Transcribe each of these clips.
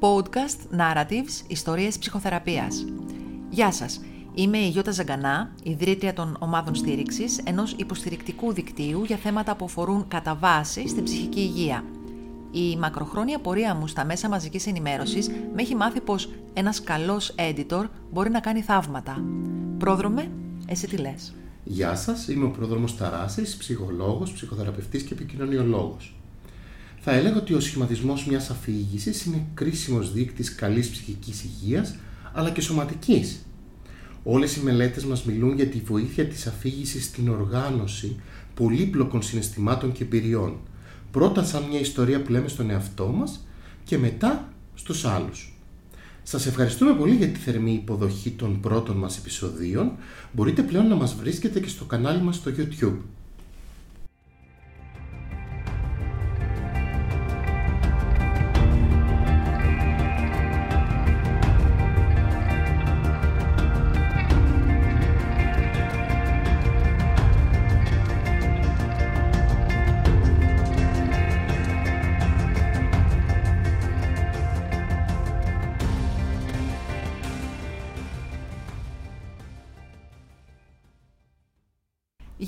Podcast Narratives, ιστορίες ψυχοθεραπείας. Γεια σας, είμαι η Γιώτα Ζαγκανά, ιδρύτρια των ομάδων στήριξης, ενός υποστηρικτικού δικτύου για θέματα που αφορούν κατά βάση στην ψυχική υγεία. Η μακροχρόνια πορεία μου στα μέσα μαζικής ενημέρωσης με έχει μάθει πως ένας καλός editor μπορεί να κάνει θαύματα. Πρόδρομε, εσύ τι λες. Γεια σας, είμαι ο πρόδρομος Ταράσης, ψυχολόγος, ψυχοθεραπευτής και επικοινωνιολόγος. Θα έλεγα ότι ο σχηματισμός μιας αφήγησης είναι κρίσιμος δείκτης καλής ψυχικής υγείας, αλλά και σωματικής. Όλες οι μελέτες μας μιλούν για τη βοήθεια της αφήγησης στην οργάνωση πολύπλοκων συναισθημάτων και εμπειριών. Πρώτα σαν μια ιστορία που λέμε στον εαυτό μας και μετά στους άλλους. Σας ευχαριστούμε πολύ για τη θερμή υποδοχή των πρώτων μας επεισοδίων. Μπορείτε πλέον να μας βρίσκετε και στο κανάλι μας στο YouTube.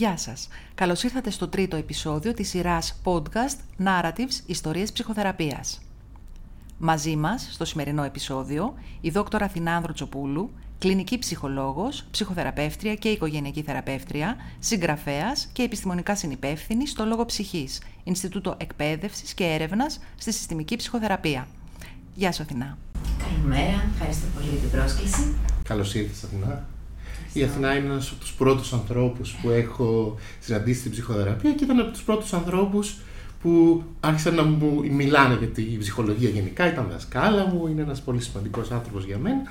Γεια σας. Καλώς ήρθατε στο τρίτο επεισόδιο της σειράς podcast Narratives Ιστορίες Ψυχοθεραπείας. Μαζί μας, στο σημερινό επεισόδιο, η δόκτωρα Αθηνάνδρου Τσοπούλου, κλινική ψυχολόγος, ψυχοθεραπεύτρια και οικογενειακή θεραπεύτρια, συγγραφέας και επιστημονικά συνυπεύθυνη στο Λόγο Ψυχής, Ινστιτούτο Εκπαίδευσης και Έρευνας στη Συστημική Ψυχοθεραπεία. Γεια σου Αθηνά. Καλημέρα, ευχαριστώ πολύ για την πρόσκληση. Καλώς ήρθες Αθηνά. Η Αθηνά είναι ένας από τους πρώτους ανθρώπους που έχω συναντήσει στην ψυχοθεραπεία και ήταν από τους πρώτους ανθρώπους που άρχισαν να μου μιλάνε για τη ψυχολογία γενικά, ήταν δασκάλα μου, είναι ένας πολύ σημαντικός άνθρωπος για μένα.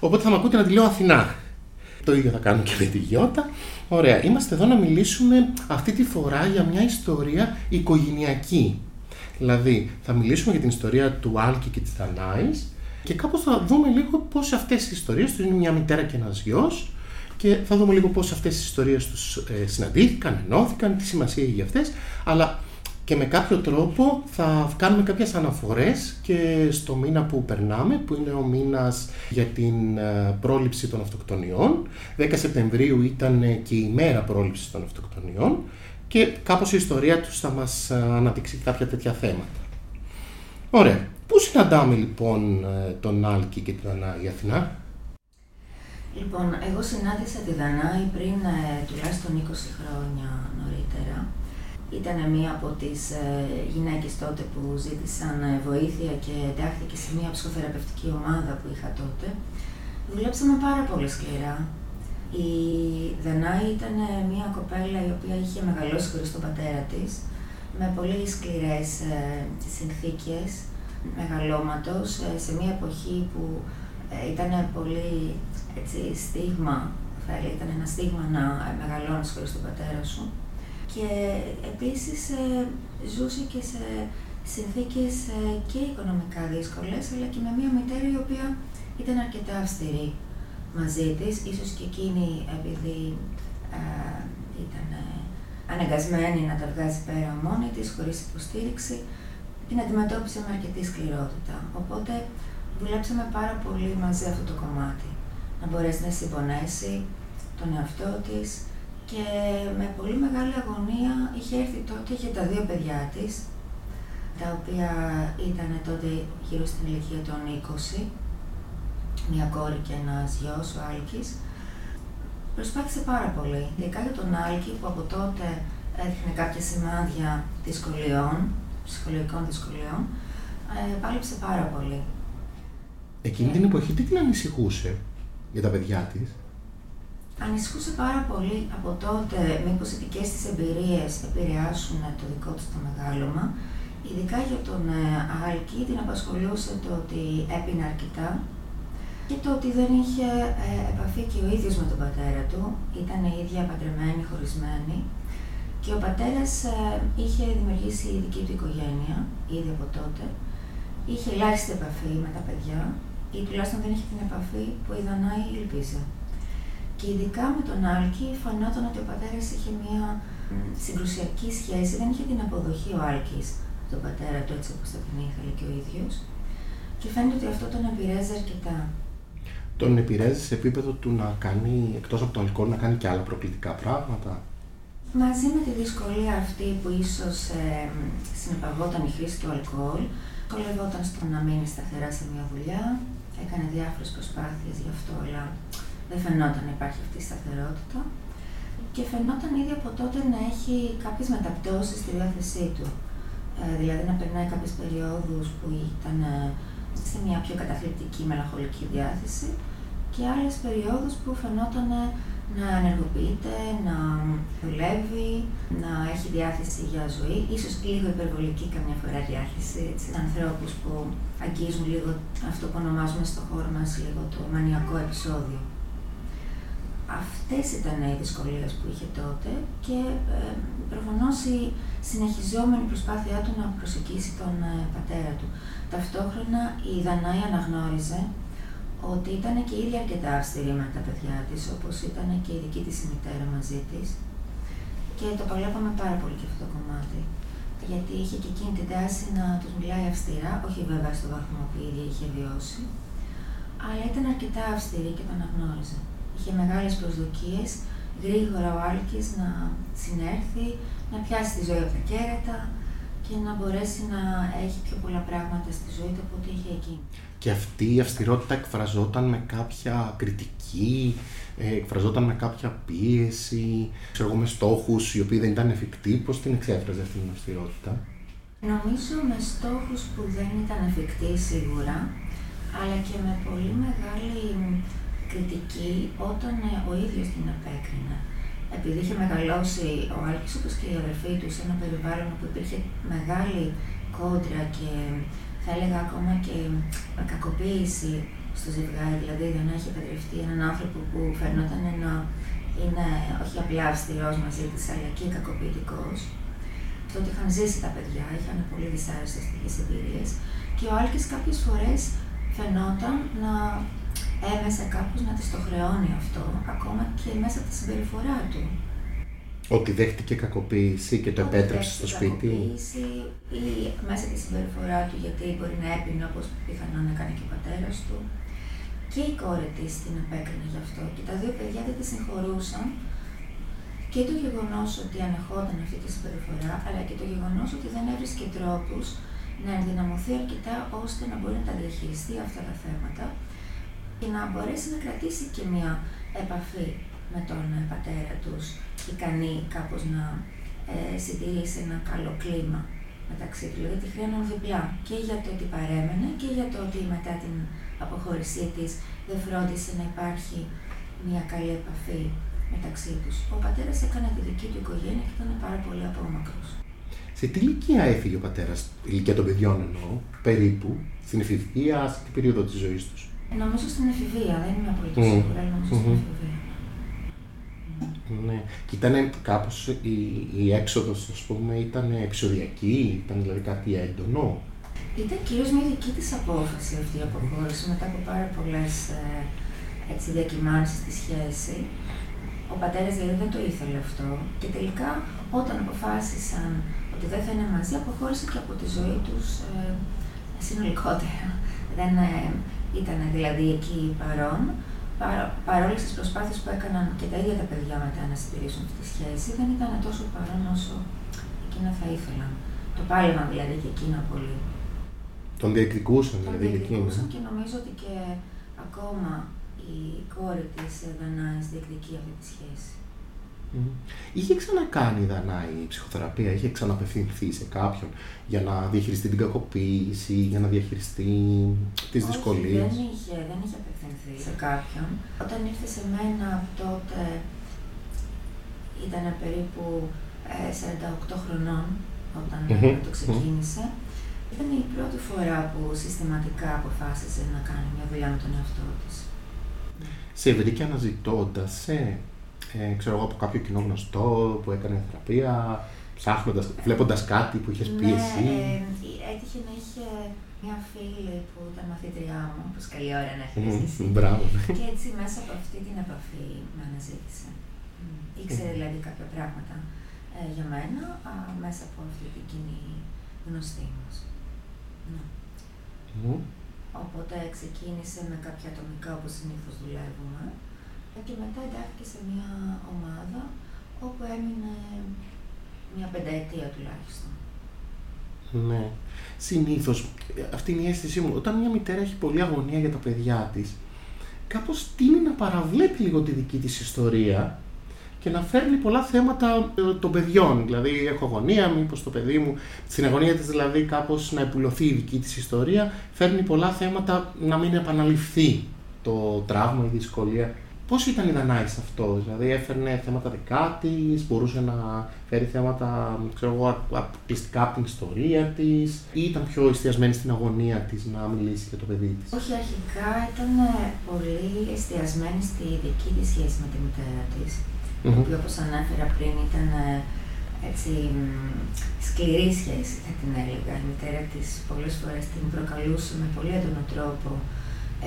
Οπότε θα με ακούτε να τη λέω Αθηνά. Το ίδιο θα κάνω και με τη Γιώτα. Ωραία, είμαστε εδώ να μιλήσουμε αυτή τη φορά για μια ιστορία οικογενειακή. Δηλαδή, θα μιλήσουμε για την ιστορία του Άλκη και της Δανάης και κάπως θα δούμε λίγο πώς αυτές οι ιστορίες του είναι μια μητέρα και ένας γιος και θα δούμε λίγο πώς αυτές τις ιστορίες τους ε, συναντήθηκαν, ενώθηκαν, τι σημασία έχει για αυτές, αλλά και με κάποιο τρόπο θα κάνουμε κάποιες αναφορές και στο μήνα που περνάμε, που είναι ο μήνας για την ε, πρόληψη των αυτοκτονιών. 10 Σεπτεμβρίου ήταν και η μέρα πρόληψης των αυτοκτονιών και κάπως η ιστορία τους θα μας ε, αναδείξει κάποια τέτοια θέματα. Ωραία. Πού συναντάμε λοιπόν τον Άλκη και την Ανάγη Αθηνά; Λοιπόν, εγώ συνάντησα τη Δανάη πριν ε, τουλάχιστον 20 χρόνια νωρίτερα. Ήταν μία από τις ε, γυναίκες τότε που ζήτησαν ε, βοήθεια και εντάχθηκε σε μία ψυχοθεραπευτική ομάδα που είχα τότε. Δουλέψαμε πάρα πολύ σκληρά. Η Δανάη ήταν ε, μία κοπέλα η οποία είχε μεγαλώσει χωρίς τον πατέρα της, με πολύ σκληρές ε, συνθήκες μεγαλώματος, σε μία εποχή που ήταν πολύ έτσι, στίγμα, θα έλεγα, ήταν ένα στίγμα να μεγαλώνεις χωρίς τον πατέρα σου. Και επίσης ε, ζούσε και σε συνθήκες ε, και οικονομικά δύσκολες, αλλά και με μια μητέρα η οποία ήταν αρκετά αυστηρή μαζί της, ίσως και εκείνη επειδή ε, ήταν αναγκασμένη να τα βγάζει πέρα μόνη της, χωρίς υποστήριξη, την αντιμετώπισε με αρκετή σκληρότητα. Οπότε δουλέψαμε πάρα πολύ μαζί αυτό το κομμάτι να μπορέσει να συμπονέσει τον εαυτό της και με πολύ μεγάλη αγωνία είχε έρθει τότε για τα δύο παιδιά της, τα οποία ήταν τότε γύρω στην ηλικία των 20, μια κόρη και ένας γιος, ο Άλκης. Προσπάθησε πάρα πολύ, ειδικά για τον Άλκη που από τότε έδειχνε κάποια σημάδια δυσκολιών, ψυχολογικών δυσκολιών, ε, πάλεψε πάρα πολύ. Εκείνη την εποχή τι την ανησυχούσε για τα παιδιά της; Ανησυχούσε πάρα πολύ από τότε μήπως οι δικές της εμπειρίες επηρεάσουν το δικό της το μεγάλωμα. Ειδικά για τον ε, Άλκη την απασχολούσε το ότι έπινε αρκετά και το ότι δεν είχε ε, επαφή και ο ίδιος με τον πατέρα του. Ήταν η ίδια παντρεμένη, χωρισμένη. Και ο πατέρας ε, είχε δημιουργήσει η δική του οικογένεια ήδη από τότε. Είχε ελάχιστη επαφή με τα παιδιά ή τουλάχιστον δεν είχε την επαφή που η Δανάη ήλπιζε. Και ειδικά με τον Άλκη φανόταν ότι ο πατέρας είχε μια συγκρουσιακή σχέση, δεν είχε την αποδοχή ο Άλκης από τον πατέρα του έτσι όπως θα την ήθελε και ο ίδιος. Και φαίνεται ότι αυτό τον επηρέαζε αρκετά. Τον επηρέαζε σε επίπεδο του να κάνει, εκτός από το αλκοόλ, να κάνει και άλλα προκλητικά πράγματα. Μαζί με τη δυσκολία αυτή που ίσως ε, συνεπαγόταν η χρήση του αλκοόλ, δυσκολευόταν στο να μείνει σταθερά σε μια δουλειά, έκανε διάφορες προσπάθειες γι' αυτό, αλλά δεν φαινόταν να υπάρχει αυτή η σταθερότητα και φαινόταν ήδη από τότε να έχει κάποιες μεταπτώσεις στη διάθεσή του. Ε, δηλαδή να περνάει κάποιες περιόδους που ήταν ε, σε μια πιο καταθλιπτική μελαγχολική διάθεση και άλλες περιόδους που φαινόταν να ενεργοποιείται, να δουλεύει, να έχει διάθεση για ζωή, ίσως λίγο υπερβολική καμιά φορά διάθεση, έτσι, ανθρώπους που αγγίζουν λίγο αυτό που ονομάζουμε στο χώρο μας λίγο το μανιακό επεισόδιο. Αυτές ήταν οι δυσκολίες που είχε τότε και ε, προφανώς η συνεχιζόμενη προσπάθειά του να προσεγγίσει τον ε, πατέρα του. Ταυτόχρονα η Δανάη αναγνώριζε ότι ήταν και η ίδια αρκετά αυστηρή με τα παιδιά της, όπως ήταν και η δική της η μητέρα μαζί της. Και το παλεύαμε πάρα πολύ και αυτό το κομμάτι. Γιατί είχε και εκείνη την τάση να τους μιλάει αυστηρά, όχι βέβαια στο βαθμό που η ίδια είχε βιώσει, αλλά ήταν αρκετά αυστηρή και το αναγνώριζε. Είχε μεγάλες προσδοκίες, γρήγορα ο Άλκης να συνέρθει, να πιάσει τη ζωή από τα κέρατα και να μπορέσει να έχει πιο πολλά πράγματα στη ζωή του από ό,τι είχε εκείνη. Και αυτή η αυστηρότητα εκφραζόταν με κάποια κριτική, ε, εκφραζόταν με κάποια πίεση, ξέρω εγώ, με στόχους οι οποίοι δεν ήταν εφικτοί. Πώς την εξέφραζε αυτή την αυστηρότητα; Νομίζω με στόχους που δεν ήταν εφικτοί σίγουρα, αλλά και με πολύ μεγάλη κριτική όταν ε, ο ίδιος την απέκρινε. Επειδή είχε μεγαλώσει ο Άλκης όπως και η αδερφή του σε ένα περιβάλλον που υπήρχε μεγάλη κόντρα και θα έλεγα ακόμα και κακοποίηση στο ζευγάρι, δηλαδή δεν έχει παντρευτεί έναν άνθρωπο που φαίνονταν να είναι όχι απλά αυστηρός μαζί της, αλλά και κακοποιητικός. Το ότι είχαν ζήσει τα παιδιά, είχαν πολύ δυσάρεστες τέτοιε εμπειρίες. Και ο Άλκης κάποιες φορές φαινόταν να έμεσα κάπως να της το χρεώνει αυτό, ακόμα και μέσα από τη συμπεριφορά του. Ότι δέχτηκε κακοποίηση και το επέτρεψε στο σπίτι. Κακοποίηση ή μέσα τη συμπεριφορά του, γιατί μπορεί να έπινε όπως πιθανόν να κάνει και ο πατέρας του. Και η κόρη της την επέκρινε γι' αυτό. Και τα δύο παιδιά δεν της συγχωρούσαν. Και το γεγονός ότι ανεχόταν αυτή τη συμπεριφορά, αλλά και το γεγονός ότι δεν έβρισκε τρόπους να ενδυναμωθεί αρκετά ώστε να μπορεί να τα διαχειριστεί αυτά τα θέματα και να μπορέσει να κρατήσει και μια επαφή με τον πατέρα τους ικανή κάπως να ε, συντηρήσει ένα καλό κλίμα μεταξύ του. Δηλαδή τη χρειάζονταν διπλά και για το ότι παρέμενε και για το ότι μετά την αποχώρησή της δεν φρόντισε να υπάρχει μια καλή επαφή μεταξύ τους. Ο πατέρας έκανε τη δική του οικογένεια και ήταν πάρα πολύ απόμακρος. Σε τι ηλικία έφυγε ο πατέρας, ηλικία των παιδιών εννοώ, περίπου, στην εφηβεία, σε τι περίοδο της ζωής τους; Νομίζω στην εφηβεία, δεν είμαι απολύτως mm. σίγουρη, αλλά νομίζω mm-hmm. στην εφηβεία. Ναι. Και ήταν κάπως η, η έξοδος, ας πούμε, ήταν επεισοδιακή, ήταν δηλαδή κάτι έντονο. Ήταν κυρίως μια δική της απόφαση αυτή η αποχώρηση μετά από πάρα πολλές ε, διακυμάνσεις στη σχέση. Ο πατέρας δηλαδή δεν το ήθελε αυτό και τελικά όταν αποφάσισαν ότι δεν θα είναι μαζί, αποχώρησε και από τη ζωή τους ε, συνολικότερα. Δεν ε, ήταν δηλαδή εκεί παρόν παρόλες τις προσπάθειες που έκαναν και τα ίδια τα παιδιά μετά να συντηρήσουν αυτή τη σχέση, δεν ήταν τόσο παρόν όσο εκείνα θα ήθελαν. Το πάλευαν δηλαδή και εκείνα πολύ. Τον διεκδικούσαν δηλαδή και εκείνα. και νομίζω ότι και ακόμα η κόρη της Δανάης διεκδικεί αυτή τη σχέση. Είχε ξανακάνει η Δανάη η ψυχοθεραπεία, είχε ξαναπευθυνθεί σε κάποιον για να διαχειριστεί την κακοποίηση, για να διαχειριστεί τις δυσκολίες; Δεν είχε, δεν είχε απευθυνθεί σε κάποιον. Όταν ήρθε σε μένα τότε ήταν περίπου 48 ε, χρονών όταν το ξεκίνησε. Ήταν η πρώτη φορά που συστηματικά αποφάσισε να κάνει μια δουλειά με τον εαυτό της. Σε βρήκε αναζητώντας σε ε, ξέρω εγώ, από κάποιο κοινό γνωστό που έκανε θεραπεία, ψάχνοντας, βλέποντας κάτι που είχες πει ναι, εσύ. Ε, έτυχε να είχε μια φίλη που ήταν μαθήτριά μου, που καλή ώρα να έχεις mm, Μπράβο. Και έτσι μέσα από αυτή την επαφή με αναζήτησε. Ήξερε δηλαδή κάποια πράγματα ε, για μένα α, μέσα από αυτή την κοινή γνωστή μας. Ναι. Οπότε ξεκίνησε με κάποια ατομικά όπως συνήθως δουλεύουμε και μετά εντάχθηκε σε μια ομάδα όπου έμεινε μια πενταετία τουλάχιστον. Ναι. Συνήθως, αυτή είναι η αίσθησή μου. Όταν μια μητέρα έχει πολλή αγωνία για τα παιδιά της, κάπως τίνει να παραβλέπει λίγο τη δική της ιστορία και να φέρνει πολλά θέματα ε, των παιδιών. Δηλαδή, έχω αγωνία, μήπως το παιδί μου, στην αγωνία της δηλαδή, κάπως να επουλωθεί η δική της ιστορία, φέρνει πολλά θέματα να μην επαναληφθεί το τραύμα, η δυσκολία. Πώς ήταν η Δανάη σε αυτό, Δηλαδή έφερνε θέματα δικά της, μπορούσε να φέρει θέματα ξέρω εγώ, αποκλειστικά από την ιστορία της, ή ήταν πιο εστιασμένη στην αγωνία της να μιλήσει για το παιδί της; Όχι, αρχικά ήταν πολύ εστιασμένη στη δική της σχέση με τη μητέρα της mm-hmm. η οποία όπως ανέφερα πριν ήταν ε, έτσι σκληρή σχέση θα την έλεγα. Η μητέρα της πολλές φορές την προκαλούσε με πολύ έντονο τρόπο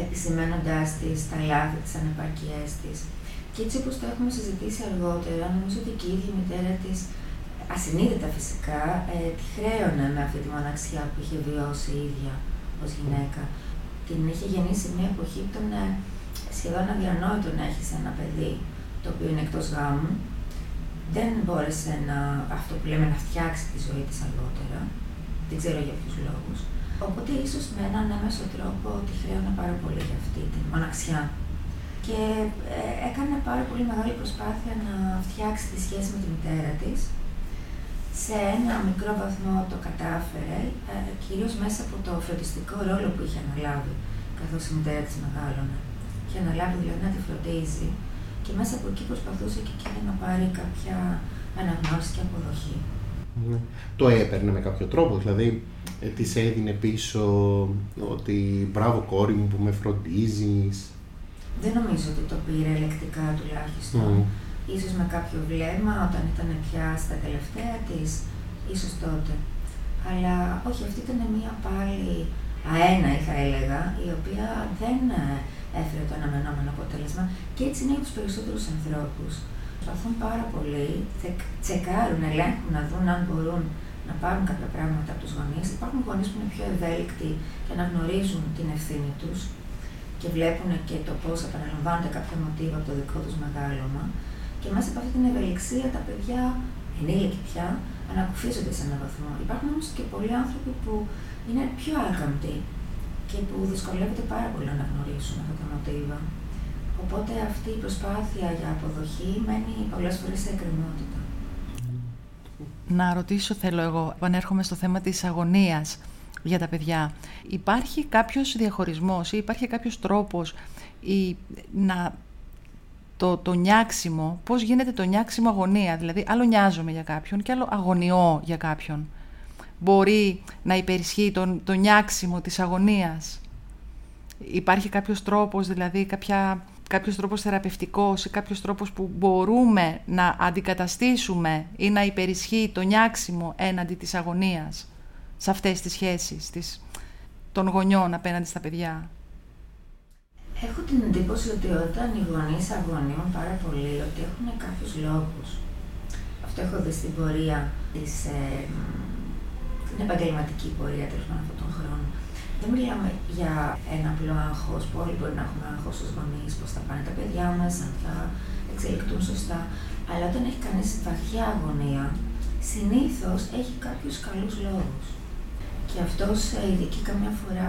επισημένοντάς της τα λάθη, τις ανεπαρκειές της. Και έτσι όπως το έχουμε συζητήσει αργότερα, νομίζω ότι και η ίδια η μητέρα της, ασυνείδητα φυσικά, ε, τη χρέωνε με αυτή τη μοναξιά που είχε βιώσει η ίδια ως γυναίκα. Την είχε γεννήσει μια εποχή που ήταν ε, σχεδόν αδιανόητο να έχει ένα παιδί το οποίο είναι εκτός γάμου, δεν μπόρεσε να, αυτό που λέμε, να φτιάξει τη ζωή της αργότερα. Δεν ξέρω για ποιους λόγους. Οπότε ίσως με έναν έμεσο τρόπο τη χρέωνα πάρα πολύ για αυτή την μοναξιά. Και ε, έκανε πάρα πολύ μεγάλη προσπάθεια να φτιάξει τη σχέση με τη μητέρα της. Σε ένα μικρό βαθμό το κατάφερε, ε, κυρίως μέσα από το φροντιστικό ρόλο που είχε αναλάβει, καθώς η μητέρα της μεγάλωνε. Είχε αναλάβει δηλαδή να τη φροντίζει και μέσα από εκεί προσπαθούσε και εκείνη να πάρει κάποια αναγνώριση και αποδοχή. Ναι. Το έπαιρνε με κάποιο τρόπο, δηλαδή ε, της έδινε πίσω ότι μπράβο κόρη μου που με φροντίζεις. Δεν νομίζω ότι το πήρε ελεκτικά τουλάχιστον. Mm. Ίσως με κάποιο βλέμμα όταν ήταν πια στα τελευταία της, ίσως τότε. Αλλά όχι, αυτή ήταν μια πάλι αένα θα έλεγα, η οποία δεν έφερε το αναμενόμενο αποτέλεσμα και έτσι είναι για τους περισσότερους ανθρώπους. Προσπαθούν πάρα πολύ, τσεκάρουν, ελέγχουν να δουν αν μπορούν να πάρουν κάποια πράγματα από τους γονείς. Υπάρχουν γονείς που είναι πιο ευέλικτοι και να γνωρίζουν την ευθύνη τους και βλέπουν και το πώς επαναλαμβάνονται κάποια μοτίβα από το δικό τους μεγάλωμα. Και μέσα από αυτή την ευελιξία τα παιδιά, ενήλικοι πια, ανακουφίζονται σε έναν βαθμό. Υπάρχουν όμως και πολλοί άνθρωποι που είναι πιο άκαμπτοι και που δυσκολεύεται πάρα πολύ να γνωρίσουν αυτά τα μοτίβα. Οπότε αυτή η προσπάθεια για αποδοχή μένει πολλές φορές σε εκκρεμότητα. Να ρωτήσω θέλω εγώ, επανέρχομαι στο θέμα της αγωνίας για τα παιδιά. Υπάρχει κάποιος διαχωρισμός ή υπάρχει κάποιος τρόπος ή να το, το νιάξιμο, πώς γίνεται το νιάξιμο αγωνία, δηλαδή άλλο νοιάζομαι για κάποιον και άλλο αγωνιώ για κάποιον μπορεί να υπερισχύει το, το νιάξιμο της αγωνίας. Υπάρχει κάποιος τρόπος, δηλαδή κάποια, κάποιος τρόπος θεραπευτικός ή κάποιος τρόπος που μπορούμε να αντικαταστήσουμε ή να υπερισχύει το νιάξιμο έναντι της αγωνίας σε αυτές τις σχέσεις της, των γονιών απέναντι στα παιδιά; Έχω την εντύπωση ότι όταν οι γονείς αγωνιούν πάρα πολύ, ότι έχουν κάποιους λόγους. Αυτό έχω δει στην πορεία της ε, την επαγγελματική πορεία τέλος πάντων αυτόν τον χρόνο. Δεν μιλάμε για ένα απλό άγχος που όλοι μπορεί να έχουμε άγχος στους γονείς, πώς θα πάνε τα παιδιά μας, αν θα εξελιχθούν σωστά. Αλλά όταν έχει κανείς βαθιά αγωνία, συνήθως έχει κάποιους καλούς λόγους. Και αυτός σε ειδική καμιά φορά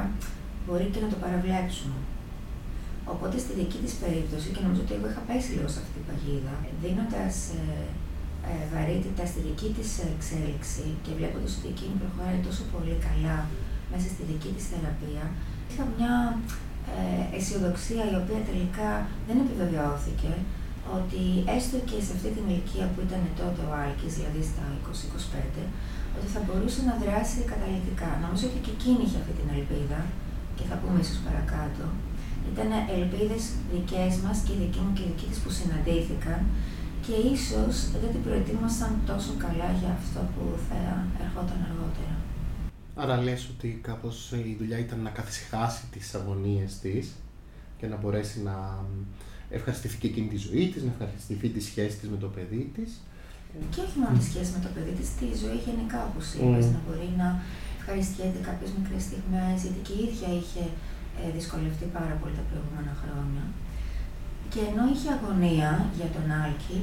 μπορεί και να το παραβλέψουμε. Οπότε στη δική της περίπτωση, και νομίζω ότι εγώ είχα πέσει λίγο σε αυτή την παγίδα, δίνοντας ε, ε, βαρύτητα στη δική της εξέλιξη και βλέποντας ότι εκείνη προχωράει τόσο πολύ καλά μέσα στη δική της θεραπεία, είχα μια ε, αισιοδοξία η οποία τελικά δεν επιβεβαιώθηκε ότι έστω και σε αυτή την ηλικία που ήταν τότε ο Άλκης, δηλαδή στα 20-25, ότι θα μπορούσε να δράσει καταλητικά. Νομίζω ότι και εκείνη είχε αυτή την ελπίδα και θα πούμε ίσως παρακάτω. Ήταν ελπίδες δικές μας και δική μου και δική της που συναντήθηκαν και ίσως δεν την προετοίμασαν τόσο καλά για αυτό που θα ερχόταν αργότερα. Άρα λες ότι κάπως η δουλειά ήταν να καθησυχάσει τις αγωνίες της και να μπορέσει να ευχαριστηθεί και εκείνη τη ζωή της, να ευχαριστηθεί τη σχέση της με το παιδί της. Και όχι μόνο τη σχέση με το παιδί της, τη ζωή γενικά όπως είπες, mm. να μπορεί να ευχαριστιέται κάποιες μικρές στιγμές, γιατί και η ίδια είχε ε, δυσκολευτεί πάρα πολύ τα προηγούμενα χρόνια. Και ενώ είχε αγωνία για τον Άλκη,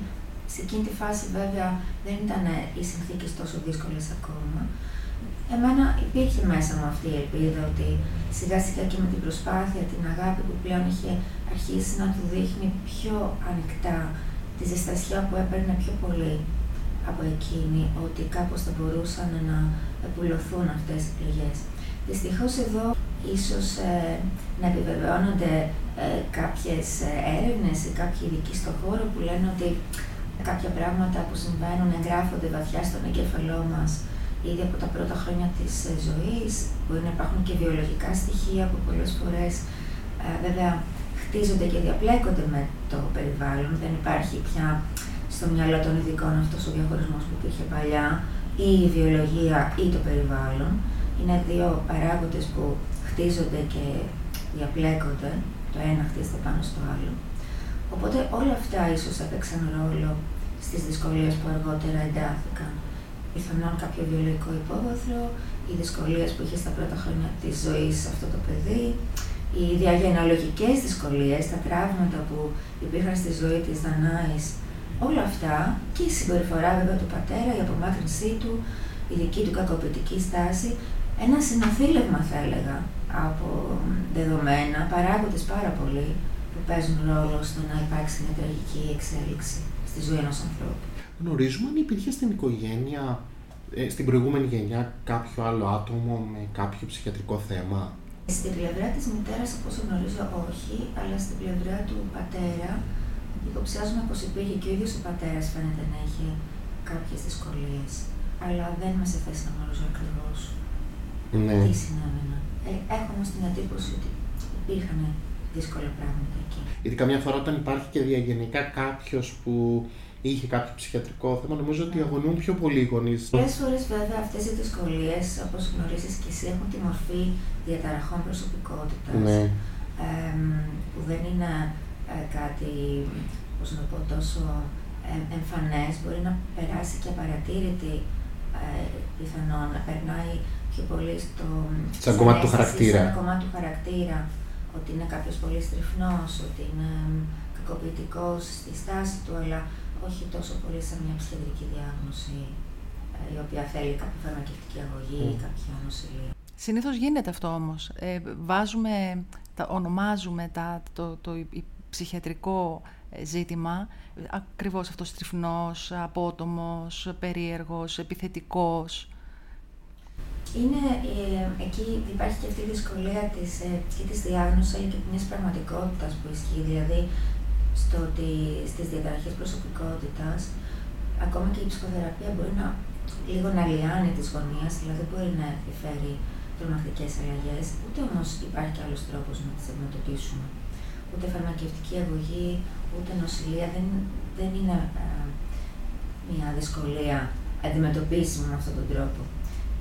σε εκείνη τη φάση βέβαια δεν ήταν οι συνθήκες τόσο δύσκολες ακόμα, εμένα υπήρχε μέσα μου αυτή η ελπίδα ότι σιγά σιγά και με την προσπάθεια, την αγάπη που πλέον είχε αρχίσει να του δείχνει πιο ανοιχτά, τη ζεστασιά που έπαιρνε πιο πολύ από εκείνη, ότι κάπως θα μπορούσαν να επουλωθούν αυτές οι πληγές. Δυστυχώς εδώ ίσως ε, να επιβεβαιώνονται ε, κάποιες ε, έρευνες ή κάποιοι ειδικοί στον χώρο που λένε ότι κάποια πράγματα που συμβαίνουν εγγράφονται βαθιά στον εγκέφαλό μας ήδη από τα πρώτα χρόνια της ε, ζωής, μπορεί να υπάρχουν και βιολογικά στοιχεία που πολλές φορές ε, βέβαια χτίζονται και διαπλέκονται με το περιβάλλον. Δεν υπάρχει πια στο μυαλό των ειδικών αυτός ο διαχωρισμός που υπήρχε παλιά, ή η βιολογία ή το περιβάλλον. Είναι δύο παράγοντες που χτίζονται και διαπλέκονται, το ένα χτίζεται πάνω στο άλλο. Οπότε όλα αυτά ίσως έπαιξαν ρόλο στις δυσκολίες που αργότερα εντάθηκαν. Πιθανόν κάποιο βιολογικό υπόβαθρο, οι δυσκολίες που είχε στα πρώτα χρόνια της ζωής αυτό το παιδί, οι διαγενεαλογικές δυσκολίες, τα τραύματα που υπήρχαν στη ζωή της Δανάης, όλα αυτά και η συμπεριφορά βέβαια του πατέρα, η απομάκρυνσή του, η δική του κακοποιητική στάση, ένα συνοφίλευμα θα έλεγα από δεδομένα, παράγοντες πάρα πολύ που παίζουν ρόλο στο να υπάρξει μια τραγική εξέλιξη στη ζωή ενός ανθρώπου. Γνωρίζουμε αν υπήρχε στην οικογένεια, ε, στην προηγούμενη γενιά, κάποιο άλλο άτομο με κάποιο ψυχιατρικό θέμα; Στην πλευρά της μητέρας, όπως γνωρίζω, όχι, αλλά στην πλευρά του πατέρα, υποψιάζομαι πως υπήρχε και ο ίδιος ο πατέρας φαίνεται να είχε κάποιες δυσκολίες. Αλλά δεν είμαι σε θέση να γνωρίζω ακριβώς Ναι. τι συνέβαιναν. Ε, έχω όμως την εντύπωση ότι υπήρχαν δύσκολα πράγματα εκεί. Γιατί καμιά φορά όταν υπάρχει και διαγενικά κάποιος που είχε κάποιο ψυχιατρικό θέμα, νομίζω ότι αγωνούν πιο πολύ οι γονείς. Πολλές φορές, βέβαια, αυτές οι δυσκολίες, όπως γνωρίζεις και εσύ, έχουν τη μορφή διαταραχών προσωπικότητας. Ναι. που δεν είναι ε, κάτι, πώς να το πω, τόσο ε, εμφανές, μπορεί να περάσει και απαρατήρητη ε, πιθανόν, να περνάει πιο πολύ στο... Σαν κομμάτι του στην αίσθηση, χαρακτήρα. Σαν κομμάτι του χαρακτήρα, ότι είναι κάποιος πολύ στριφνός, ότι είναι μ, κακοποιητικός στη στάση του, αλλά όχι τόσο πολύ σαν μια ψυχιατρική διάγνωση, ε, η οποία θέλει κάποια φαρμακευτική αγωγή ή Μμ. κάποια νοσηλεία. Συνήθως γίνεται αυτό όμως. Ε, βάζουμε, τα, ονομάζουμε τα, το, το, υ- ψυχιατρικό ε, ζήτημα, ε, ακριβώς αυτός τριφνός, απότομος, περίεργος, επιθετικός. Είναι, ε, εκεί υπάρχει και αυτή η δυσκολία της, ε, και της διάγνωσης αλλά και μιας πραγματικότητας που ισχύει, δηλαδή στο ότι στις διαταραχές προσωπικότητας ακόμα και η ψυχοθεραπεία μπορεί να λίγο να λιάνει τις γωνίες, δηλαδή μπορεί να επιφέρει τρομακτικές αλλαγές, ούτε όμως υπάρχει άλλος τρόπος να τις αντιμετωπίσουμε. Ούτε φαρμακευτική αγωγή, ούτε νοσηλεία δεν, δεν είναι ε, μια δυσκολία αντιμετωπίσιμη με αυτόν τον τρόπο.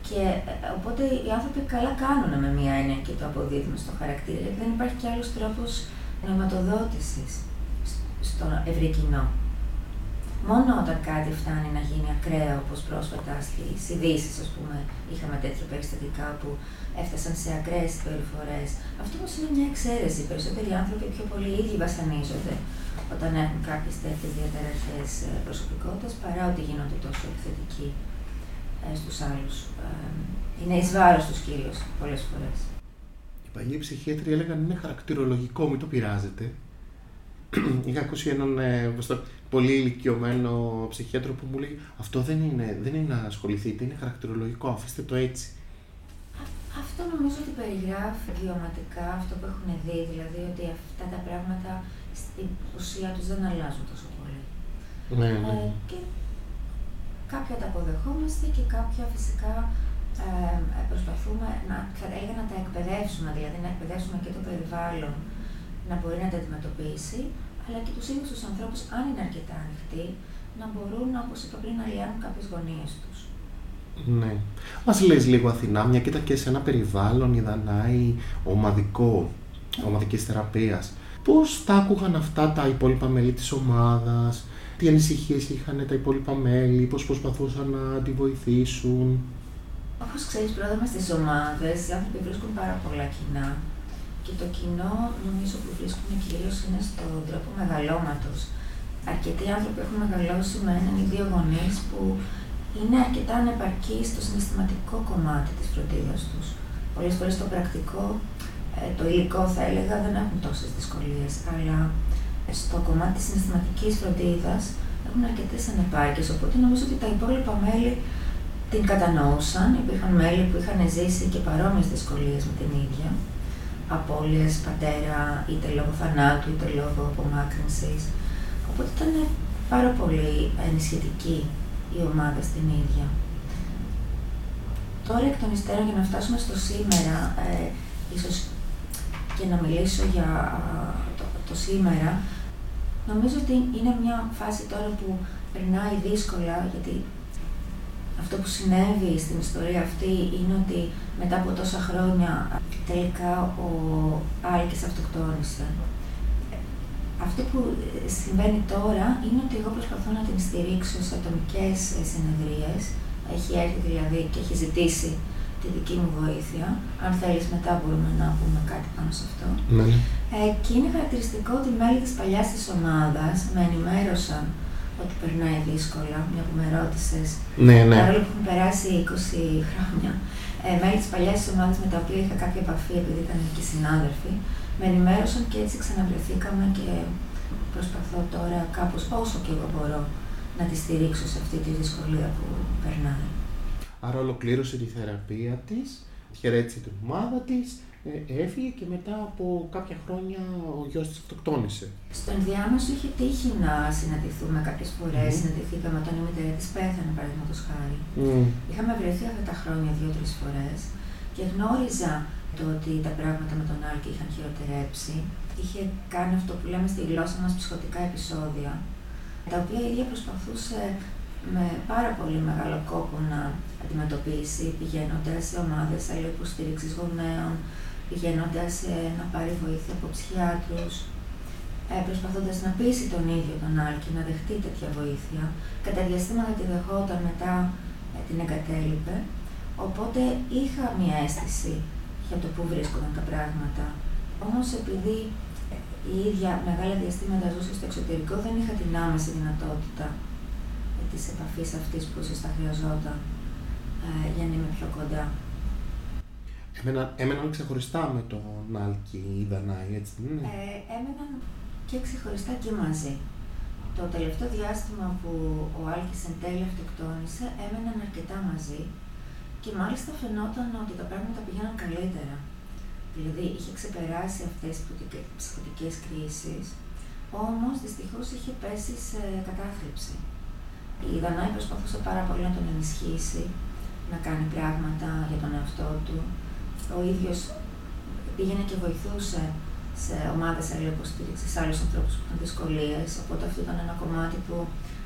Και ε, οπότε οι άνθρωποι καλά κάνουν με μία έννοια και το αποδίδουν στο χαρακτήρα, γιατί δεν υπάρχει και άλλος τρόπος νοηματοδότησης σ- στο ευρύ κοινό. Μόνο όταν κάτι φτάνει να γίνει ακραίο, όπως πρόσφατα στις ειδήσει, ας πούμε, είχαμε τέτοια περιστατικά που έφτασαν σε ακραίες συμπεριφορές. Αυτό όμως είναι μια εξαίρεση. Οι περισσότεροι άνθρωποι πιο πολύ οι ίδιοι βασανίζονται όταν έχουν κάποιες τέτοιες διαταραχές ε, προσωπικότητας, παρά ότι γίνονται τόσο επιθετικοί ε, στους άλλους. Ε, είναι εις βάρος τους κυρίως πολλές φορές. Οι παλιοί ψυχίατροι έλεγαν είναι χαρακτηρολογικό, μην το πειράζετε. Είχα ακούσει έναν ε, πώς το- πολύ ηλικιωμένο ψυχίατρο που μου λέει Αυτό δεν είναι, δεν είναι να ασχοληθείτε, είναι χαρακτηρολογικό, αφήστε το έτσι. Α- Αυτό νομίζω ότι περιγράφει βιωματικά αυτό που έχουν δει, δηλαδή ότι αυτά τα πράγματα στην ουσία τους δεν αλλάζουν τόσο πολύ. Ναι, Ε, και κάποια τα αποδεχόμαστε και κάποια φυσικά ε, ε, προσπαθούμε να, θα έλεγα να τα εκπαιδεύσουμε, δηλαδή να εκπαιδεύσουμε και το περιβάλλον να μπορεί να τα αντιμετωπίσει, αλλά και τους ίδιους τους ανθρώπους, αν είναι αρκετά ανοιχτοί, να μπορούν, όπως είπα πριν, να λιάνουν κάποιες γωνίες τους. Ναι. Μας λες λίγο Αθηνά, μια και ήταν και σε ένα περιβάλλον η Δανάη ομαδικό, ομαδικής θεραπείας. Πώς τα άκουγαν αυτά τα υπόλοιπα μέλη της ομάδας, τι ανησυχίες είχαν τα υπόλοιπα μέλη, πώς προσπαθούσαν να τη βοηθήσουν; Όπως ξέρεις, πρόεδρε, στις ομάδες οι άνθρωποι βρίσκουν πάρα πολλά κοινά και το κοινό νομίζω που βρίσκουν κυρίως είναι στον τρόπο μεγαλώματος. Αρκετοί άνθρωποι έχουν μεγαλώσει με έναν ή δύο γονείς που είναι αρκετά ανεπαρκή στο συναισθηματικό κομμάτι της φροντίδας τους. Πολλές φορές το πρακτικό, ε, το υλικό θα έλεγα, δεν έχουν τόσες δυσκολίες, αλλά στο κομμάτι της συναισθηματικής φροντίδας έχουν αρκετές ανεπάρκειες. Οπότε νομίζω ότι τα υπόλοιπα μέλη την κατανοούσαν. Υπήρχαν μέλη που είχαν ζήσει και παρόμοιες δυσκολίες με την ίδια. Απόλυες πατέρα, είτε λόγω θανάτου, είτε λόγω απομάκρυνσης. Οπότε ήταν πάρα πολύ ενισχυτική η ομάδα στην ίδια. Τώρα εκ των υστέρων για να φτάσουμε στο σήμερα, ε, ίσως και να μιλήσω για το, το σήμερα, νομίζω ότι είναι μια φάση τώρα που περνάει δύσκολα, γιατί αυτό που συνέβη στην ιστορία αυτή είναι ότι μετά από τόσα χρόνια τελικά ο Άλκης αυτοκτόνησε. Αυτό που συμβαίνει τώρα είναι ότι εγώ προσπαθώ να την στηρίξω σε ατομικές συνεδρίες. Έχει έρθει δηλαδή και έχει ζητήσει τη δική μου βοήθεια. Αν θέλεις μετά μπορούμε να πούμε κάτι πάνω σε αυτό. Ναι. ναι. Ε, και είναι χαρακτηριστικό ότι οι μέλη της παλιάς της ομάδας με ενημέρωσαν ότι περνάει δύσκολα, μια που με ρώτησες. Ναι, ναι. Παρόλο που έχουν περάσει 20 χρόνια. Ε, μέλη της παλιάς ομάδας με τα οποία είχα κάποια επαφή, επειδή ήταν και συνάδελφοι, με ενημέρωσαν και έτσι ξαναβρεθήκαμε και προσπαθώ τώρα κάπως όσο και εγώ μπορώ να τη στηρίξω σε αυτή τη δυσκολία που περνάει. Άρα ολοκλήρωσε τη θεραπεία της, χαιρέτησε την ομάδα της, ε, έφυγε και μετά από κάποια χρόνια ο γιος της αυτοκτόνησε. Στο ενδιάμεσο είχε τύχει να συναντηθούμε κάποιες φορές, mm. συναντηθήκαμε όταν η μητέρα της πέθανε παραδείγματος χάρη. Mm. Είχαμε βρεθεί αυτά τα χρόνια δύο-τρεις φορές και γνώριζα το ότι τα πράγματα με τον Άλκη είχαν χειροτερέψει. Είχε κάνει αυτό που λέμε στη γλώσσα μας ψυχοτικά επεισόδια, τα οποία η ίδια προσπαθούσε με πάρα πολύ μεγάλο κόπο να αντιμετωπίσει, πηγαίνοντας σε ομάδες αλληλοποστήριξης γονέων, πηγαίνοντας να πάρει βοήθεια από ψυχιάτρους, ε, προσπαθώντας να πείσει τον ίδιο τον Άλκη να δεχτεί τέτοια βοήθεια. Κατά διαστήματα τη δεχόταν, μετά ε, την εγκατέλειπε. Οπότε είχα μια αίσθηση για το πού βρίσκονταν τα πράγματα. Όμως επειδή η ίδια μεγάλα διαστήματα ζούσε στο εξωτερικό, δεν είχα την άμεση δυνατότητα της επαφής αυτής που ίσως θα χρειαζόταν ε, για να είμαι πιο κοντά. Έμεναν, έμεναν ξεχωριστά με τον Άλκη ή Δανάη, έτσι δεν είναι; Ε, έμεναν και ξεχωριστά και μαζί. Το τελευταίο διάστημα που ο Άλκης εν τέλει αυτοκτόνησε, έμεναν αρκετά μαζί και μάλιστα φαινόταν ότι τα πράγματα πήγαιναν καλύτερα. Δηλαδή είχε ξεπεράσει αυτές τις ψυχοτικές κρίσεις, όμως δυστυχώς είχε πέσει σε κατάθλιψη. Η Δανάη προσπαθούσε πάρα πολύ να τον ενισχύσει, να κάνει πράγματα για τον εαυτό του. Ο ίδιος πήγαινε και βοηθούσε σε ομάδες αλληλοποστήριξη, σε άλλους ανθρώπους που είχαν δυσκολίες. Οπότε αυτό ήταν ένα κομμάτι που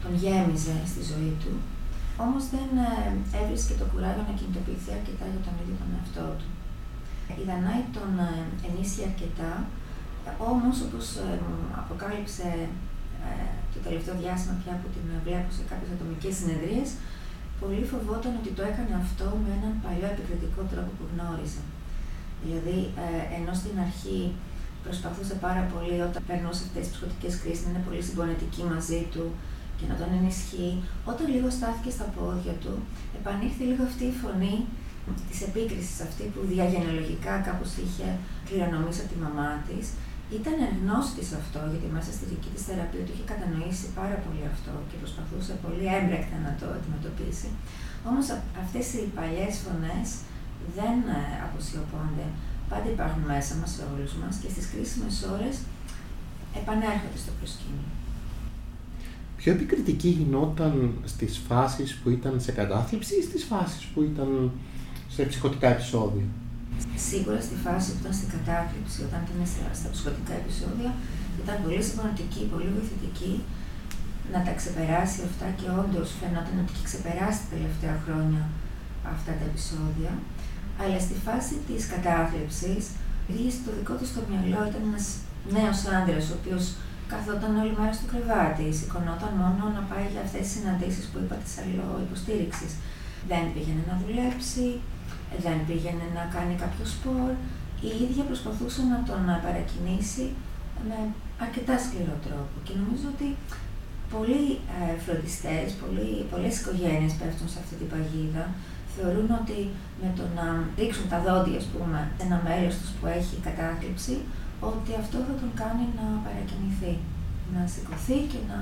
τον γέμιζε στη ζωή του. Όμως δεν ε, έβρισκε το κουράγιο να κινητοποιηθεί αρκετά για τον ίδιο τον εαυτό του. Η Δανάη τον ε, ενίσχυε αρκετά, όμως όπως ε, αποκάλυψε το τελευταίο διάστημα πια που την βλέπω σε κάποιες ατομικές συνεδρίες, πολύ φοβόταν ότι το έκανε αυτό με έναν παλιό επικριτικό τρόπο που γνώριζε. Δηλαδή, ενώ στην αρχή προσπαθούσε πάρα πολύ όταν περνούσε αυτές τις ψυχοτικές κρίσεις να είναι πολύ συμπονετική μαζί του και να τον ενισχύει. Όταν λίγο στάθηκε στα πόδια του, επανήλθε λίγο αυτή η φωνή της επίκρισης αυτή που διαγενεολογικά κάπως είχε κληρονομήσει από τη μαμά της. Ήταν γνώστης αυτό, γιατί μέσα στη δική της θεραπεία του είχε κατανοήσει πάρα πολύ αυτό και προσπαθούσε πολύ έμπρεκτα να το αντιμετωπίσει. Όμως αυτές οι παλιές φωνές δεν ε, αποσιωπώνται πάντα υπάρχουν μέσα μας σε όλους μας και στις κρίσιμες ώρες επανέρχονται στο προσκήνιο. Πιο επικριτική γινόταν στις φάσεις που ήταν σε κατάθλιψη ή στις φάσεις που ήταν σε ψυχοτικά επεισόδια; Σίγουρα στη φάση που ήταν στην κατάθλιψη, όταν ήταν στα ψυχοτικά επεισόδια, ήταν πολύ συμπονετική, πολύ βοηθητική να τα ξεπεράσει αυτά και όντως φαινόταν ότι είχε ξεπεράσει τα τελευταία χρόνια αυτά τα επεισόδια. Αλλά στη φάση της κατάθλιψη, επειδή στο δικό του το μυαλό ήταν ένας νέος άντρας, ο οποίος καθόταν όλη μέρα στο κρεβάτι, σηκωνόταν μόνο να πάει για αυτές τις συναντήσεις που είπα τη αλληλοϊποστήριξη. Δεν πήγαινε να δουλέψει, δεν πήγαινε να κάνει κάποιο σπορ, η ίδια προσπαθούσε να τον παρακινήσει με αρκετά σκληρό τρόπο. Και νομίζω ότι πολλοί ε, φροντιστές, πολλοί, πολλές οικογένειες πέφτουν σε αυτή την παγίδα. Θεωρούν ότι με το να ρίξουν τα δόντια, ας πούμε, σε ένα μέλος τους που έχει κατάκληψη, ότι αυτό θα τον κάνει να παρακινηθεί, να σηκωθεί και να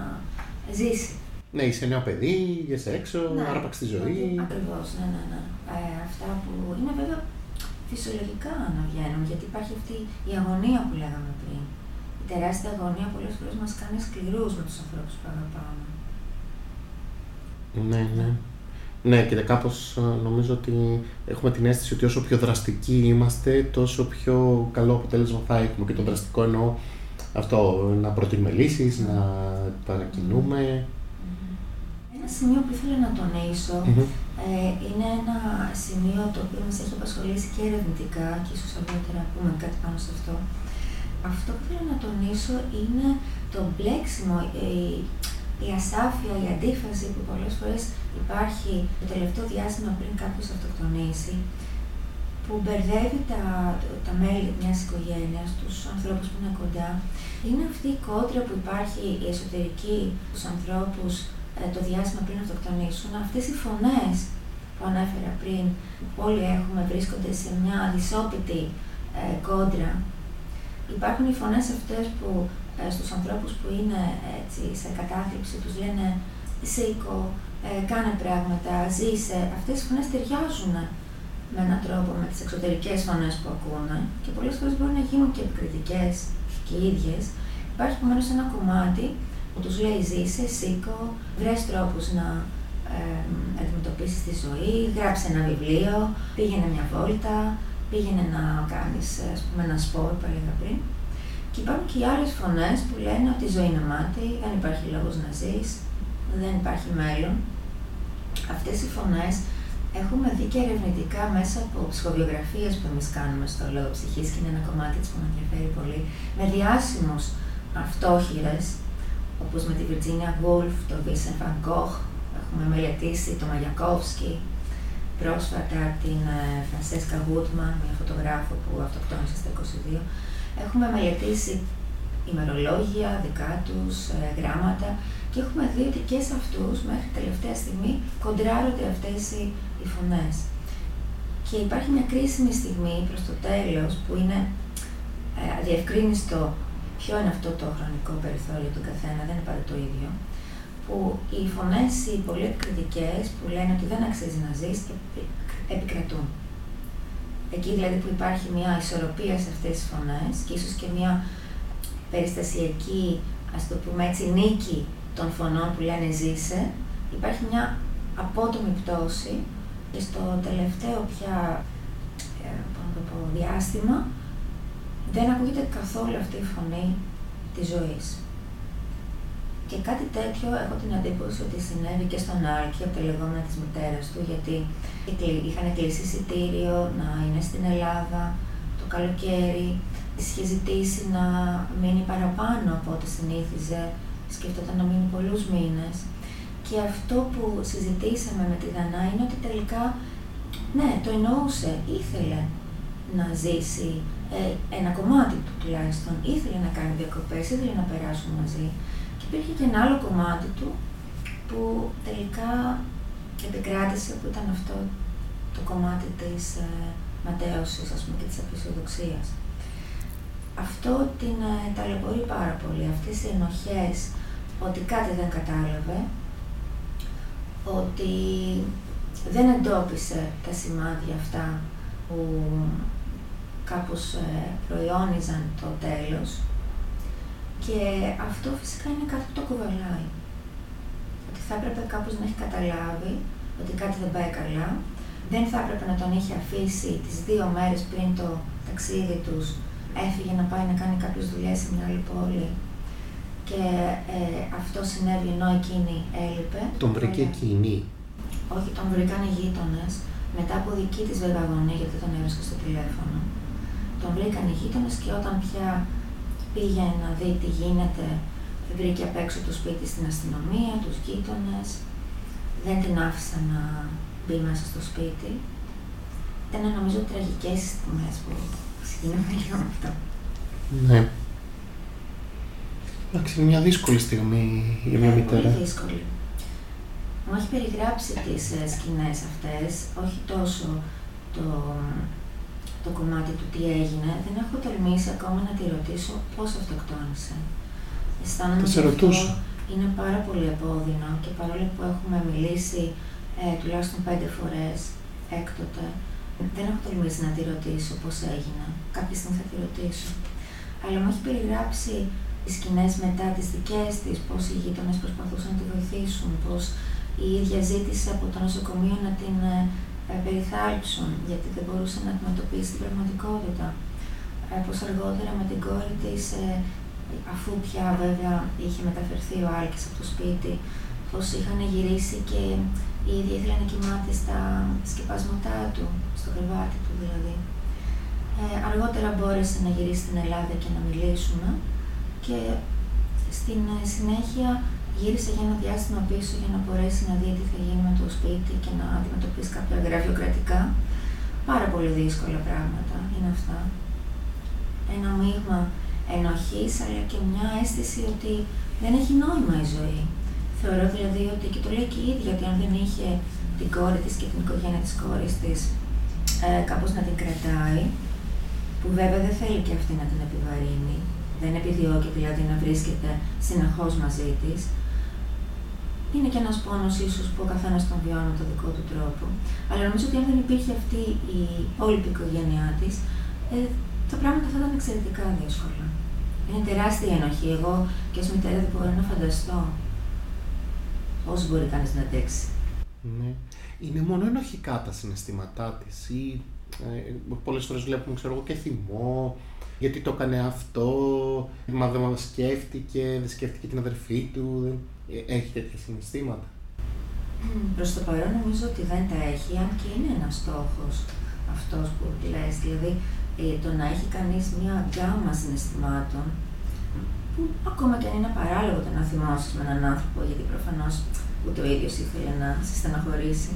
ζήσει. Ναι, είσαι νέο παιδί, είσαι έξω, ναι, άρπαξε τη ζωή. Ακριβώς, ναι, ναι, ναι. Ε, αυτά που είναι βέβαια φυσιολογικά να βγαίνουν, γιατί υπάρχει αυτή η αγωνία που λέγαμε πριν. Η τεράστια αγωνία πολλές φορές μας κάνει σκληρούς με τους ανθρώπους που αγαπάμε. Ναι, ναι. Ναι, και κάπως νομίζω ότι έχουμε την αίσθηση ότι όσο πιο δραστικοί είμαστε, τόσο πιο καλό αποτέλεσμα θα έχουμε. Και το δραστικό εννοώ αυτό, να προτείνουμε λύσεις, να παρακινούμε. Ένα σημείο που ήθελα να τονισω ε, είναι ένα σημείο το οποίο μας έχει απασχολήσει και ερευνητικά και ίσως αργότερα πούμε κάτι πάνω σε αυτό. Αυτό που ήθελα να τονίσω είναι το μπλέξιμο, η, η ασάφεια, η αντίφαση που πολλές φορές υπάρχει το τελευταίο διάστημα πριν κάποιος αυτοκτονήσει, που μπερδεύει τα, τα μέλη μιας οικογένειας, τους ανθρώπους που είναι κοντά, είναι αυτή η κόντρα που υπάρχει η εσωτερική στους ανθρώπους ε, το διάστημα πριν αυτοκτονήσουν, αυτές οι φωνές που ανέφερα πριν, που όλοι έχουμε, βρίσκονται σε μια αδυσόπιτη ε, κόντρα. Υπάρχουν οι φωνές αυτές που ε, στους ανθρώπους που είναι έτσι, σε κατάθλιψη τους λένε «σήκω», ε, «κάνε πράγματα», «ζήσε». Αυτές οι φωνές ταιριάζουν με έναν τρόπο με τις εξωτερικές φωνές που ακούνε και πολλές φορές μπορεί να γίνουν και επικριτικές και οι ίδιες. Υπάρχει επομένως ένα κομμάτι που τους λέει «ζήσε», «σήκω», βρες τρόπους να ε, αντιμετωπίσεις τη ζωή, γράψε ένα βιβλίο, πήγαινε μια βόλτα, πήγαινε να κάνεις ας πούμε, ένα σπορ που έλεγα πριν. Και υπάρχουν και οι άλλες φωνές που λένε ότι η ζωή είναι μάτι, δεν υπάρχει λόγος να ζεις, δεν υπάρχει μέλλον. Αυτές οι φωνές έχουμε δει και ερευνητικά μέσα από ψυχοβιογραφίες που εμείς κάνουμε στο λόγο ψυχής και είναι ένα κομμάτι της που με ενδιαφέρει πολύ, με διάσημους αυτόχειρες, όπως με τη Virginia Woolf, τον Vincent van Gogh, έχουμε μελετήσει τον Μαγιακόφσκι, πρόσφατα την Φρανσέσκα Γούτμαν, μια φωτογράφο που αυτοκτόνησε στα 22. Έχουμε μελετήσει ημερολόγια δικά τους, ε, γράμματα και έχουμε δει ότι και σε αυτούς μέχρι τελευταία στιγμή κοντράρονται αυτές οι, οι φωνές. Και υπάρχει μια κρίσιμη στιγμή προς το τέλος που είναι ε, αδιευκρίνιστο ποιο είναι αυτό το χρονικό περιθώριο του καθένα, δεν είναι πάντα το ίδιο, που οι φωνές οι πολύ επικριτικές που λένε ότι δεν αξίζει να ζεις, επικρατούν. Εκεί δηλαδή που υπάρχει μια ισορροπία σε αυτές τις φωνές και ίσως και μια περιστασιακή, ας το πούμε έτσι, νίκη των φωνών που λένε ζήσε, υπάρχει μια απότομη πτώση και στο τελευταίο πια ε, το πω, διάστημα δεν ακούγεται καθόλου αυτή η φωνή της ζωής. Και κάτι τέτοιο έχω την εντύπωση ότι συνέβη και στον Άλκη από τα λεγόμενα της μητέρας του, γιατί είχαν κλείσει εισιτήριο να είναι στην Ελλάδα το καλοκαίρι, είχε ζητήσει να μείνει παραπάνω από ό,τι συνήθιζε, σκέφτονταν να μείνει πολλούς μήνες. Και αυτό που συζητήσαμε με τη Δανά είναι ότι τελικά, ναι, το εννοούσε, ήθελε να ζήσει ε, ένα κομμάτι του τουλάχιστον, ήθελε να κάνει διακοπές, ήθελε να περάσουν μαζί. Και υπήρχε και ένα άλλο κομμάτι του που τελικά επικράτησε, που ήταν αυτό το κομμάτι της ε, ματέωσης, ας πούμε, και της απεισιοδοξίας. Αυτό την ε, ταλαιπωρεί πάρα πολύ, αυτές οι ενοχές ότι κάτι δεν κατάλαβε, ότι δεν εντόπισε τα σημάδια αυτά που κάπως ε, προϊόνιζαν το τέλος και αυτό φυσικά είναι κάτι που το κουβαλάει. Ότι θα έπρεπε κάπως να έχει καταλάβει ότι κάτι δεν πάει καλά. Δεν θα έπρεπε να τον είχε αφήσει τις δύο μέρες πριν το ταξίδι τους έφυγε να πάει να κάνει κάποιες δουλειές σε μια άλλη πόλη και ε, αυτό συνέβη ενώ εκείνη έλειπε. Τον βρήκε εκείνη. Όχι, τον βρήκαν οι γείτονες μετά από δική της βεβαγωνία, γιατί τον έβρισκα στο τηλέφωνο. Τον βρήκαν οι γείτονες και όταν πια πήγε να δει τι γίνεται, βρήκε απ' έξω το σπίτι στην αστυνομία, τους γείτονες. Δεν την άφησαν να μπει μέσα στο σπίτι. Ήταν νομίζω τραγικές στιγμές που Ξεκινάμε λίγο με αυτό. Ναι. Εντάξει, είναι μια δύσκολη στιγμή για μια Είναι μητέρα. Πολύ δύσκολη. Μου έχει περιγράψει τις ε, σκηνές αυτές, όχι τόσο το, το κομμάτι του τι έγινε. Δεν έχω τολμήσει ακόμα να τη ρωτήσω πώς αυτοκτόνησε. Αισθάνομαι Θα σε ότι αυτό ρωτούσα. είναι πάρα πολύ επώδυνο και παρόλο που έχουμε μιλήσει ε, τουλάχιστον πέντε φορές έκτοτε, δεν έχω τολμήσει να τη ρωτήσω πώς έγινε. Κάποια στιγμή θα τη ρωτήσω. Αλλά μου έχει περιγράψει τις σκηνές μετά τις δικές της, πώς οι γείτονες προσπαθούσαν να τη βοηθήσουν, πώς η ίδια ζήτησε από το νοσοκομείο να την ε, ε, περιθάλψουν, γιατί δεν μπορούσε να αντιμετωπίσει την πραγματικότητα. Ε, πως αργότερα με την κόρη της, ε, αφού πια βέβαια είχε μεταφερθεί ο Άλκης από το σπίτι, πως είχαν γυρίσει και η ίδια ήθελε να κοιμάται στα σκεπάσματά του, στο κρεβάτι του δηλαδή. Ε, αργότερα μπόρεσε να γυρίσει στην Ελλάδα και να μιλήσουν και στην ε, συνέχεια γύρισε για ένα διάστημα πίσω για να μπορέσει να δει τι θα γίνει με το σπίτι και να αντιμετωπίσει κάποια γραφειοκρατικά. Πάρα πολύ δύσκολα πράγματα είναι αυτά. Ένα μείγμα ενοχής αλλά και μια αίσθηση ότι δεν έχει νόημα η ζωή. Θεωρώ δηλαδή ότι και το λέει και η ίδια ότι αν δεν είχε την κόρη της και την οικογένεια της κόρης της ε, κάπως να την κρατάει, που βέβαια δεν θέλει και αυτή να την επιβαρύνει, δεν επιδιώκει δηλαδή να βρίσκεται συνεχώς μαζί της, είναι και ένας πόνος ίσως που ο καθένας τον βιώνει με τον δικό του τρόπο. Αλλά νομίζω ότι αν δεν υπήρχε αυτή η υπόλοιπη οικογένειά της, ε, τα πράγματα θα ήταν εξαιρετικά δύσκολα. Είναι τεράστια ενοχή. Εγώ και ως μητέρα δεν μπορώ να φανταστώ πώς μπορεί κανείς να αντέξει. Ναι. Είναι μόνο ενοχικά τα συναισθήματά της ή ε, πολλές φορές βλέπουμε ξέρω εγώ και θυμό γιατί το έκανε αυτό, μα δεν μας σκέφτηκε, δεν σκέφτηκε την αδερφή του, δεν... ε, έχει τέτοια συναισθήματα. Προς το παρόν νομίζω ότι δεν τα έχει, αν και είναι ένας στόχος αυτός που λες, δηλαδή ε, το να έχει κανείς μια γκάμα συναισθημάτων που ακόμα και αν είναι παράλογο το να θυμώσεις με έναν άνθρωπο, γιατί προφανώς ούτε ο ίδιος ήθελε να σε στεναχωρήσει.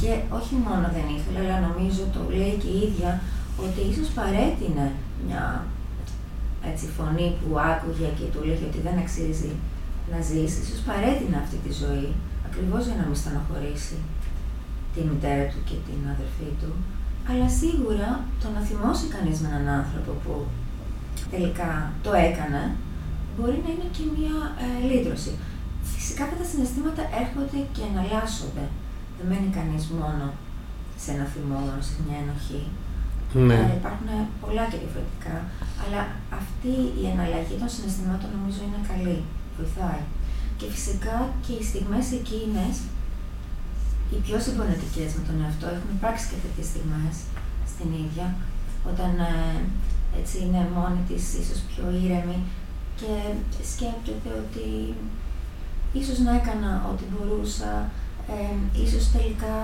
Και όχι μόνο δεν ήθελε, αλλά νομίζω το λέει και η ίδια ότι ίσως παρέτεινε μια έτσι, φωνή που άκουγε και του λέγει ότι δεν αξίζει να ζήσει, ίσως παρέτεινε αυτή τη ζωή, ακριβώς για να μην στεναχωρήσει τη μητέρα του και την αδερφή του. Αλλά σίγουρα το να θυμώσει κανείς με έναν άνθρωπο που τελικά το έκανε, μπορεί να είναι και μια ε, λύτρωση. Φυσικά αυτά τα συναισθήματα έρχονται και εναλλάσσονται. Δεν μένει κανείς μόνο σε ένα θυμό, μόνο σε μια ενοχή. Ναι. Ε, υπάρχουν πολλά και διαφορετικά, αλλά αυτή η εναλλαγή των συναισθημάτων νομίζω είναι καλή, βοηθάει. Και φυσικά και οι στιγμές εκείνες, οι πιο συμπονετικές με τον εαυτό, έχουν υπάρξει και τέτοιες στιγμές στην ίδια, όταν ε, έτσι είναι μόνη της, ίσως πιο ήρεμη και σκέπτεται ότι ίσως να έκανα ό,τι μπορούσα, ε, ίσως τελικά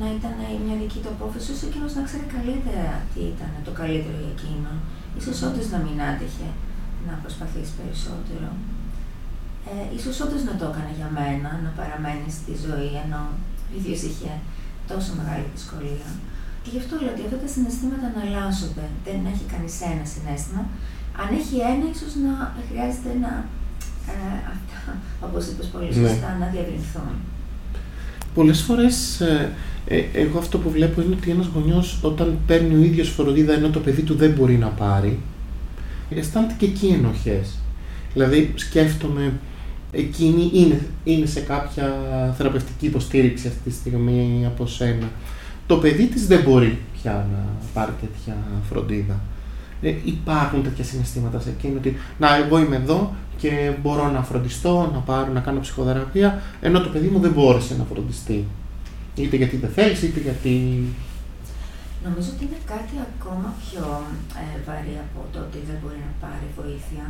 να ήταν μια δική του απόφαση, ίσως εκείνος να ξέρει καλύτερα τι ήταν το καλύτερο για εκείνο. Ίσως όντως να μην άντεχε να προσπαθήσει περισσότερο. Ε, ίσως όντως να το έκανε για μένα, να παραμένει στη ζωή, ενώ ο ίδιος είχε τόσο μεγάλη δυσκολία. Και γι' αυτό λέω ότι αυτά τα συναισθήματα αναλλάσσονται. Δεν έχει κανείς ένα συνέστημα. Αν έχει ένα, ίσως να χρειάζεται να, ε, αυτά, όπως είπες πολύ Ναι. σωστά, να διευρυνθούν. Πολλές φορές ε, ε, εγώ αυτό που βλέπω είναι ότι ένας γονιός όταν παίρνει ο ίδιος φροντίδα ενώ το παιδί του δεν μπορεί να πάρει, αισθάνεται και εκεί ενοχές. Δηλαδή σκέφτομαι, εκείνη είναι, είναι σε κάποια θεραπευτική υποστήριξη αυτή τη στιγμή από σένα. Το παιδί της δεν μπορεί πια να πάρει τέτοια φροντίδα. Ε, υπάρχουν τέτοια συναισθήματα σε εκείνη ότι να εγώ είμαι εδώ και μπορώ να φροντιστώ, να πάρω, να κάνω ψυχοθεραπεία, ενώ το παιδί μου δεν μπόρεσε να φροντιστεί. Είτε γιατί δεν θέλεις, είτε γιατί. Νομίζω ότι είναι κάτι ακόμα πιο ε, βαρύ από το ότι δεν μπορεί να πάρει βοήθεια.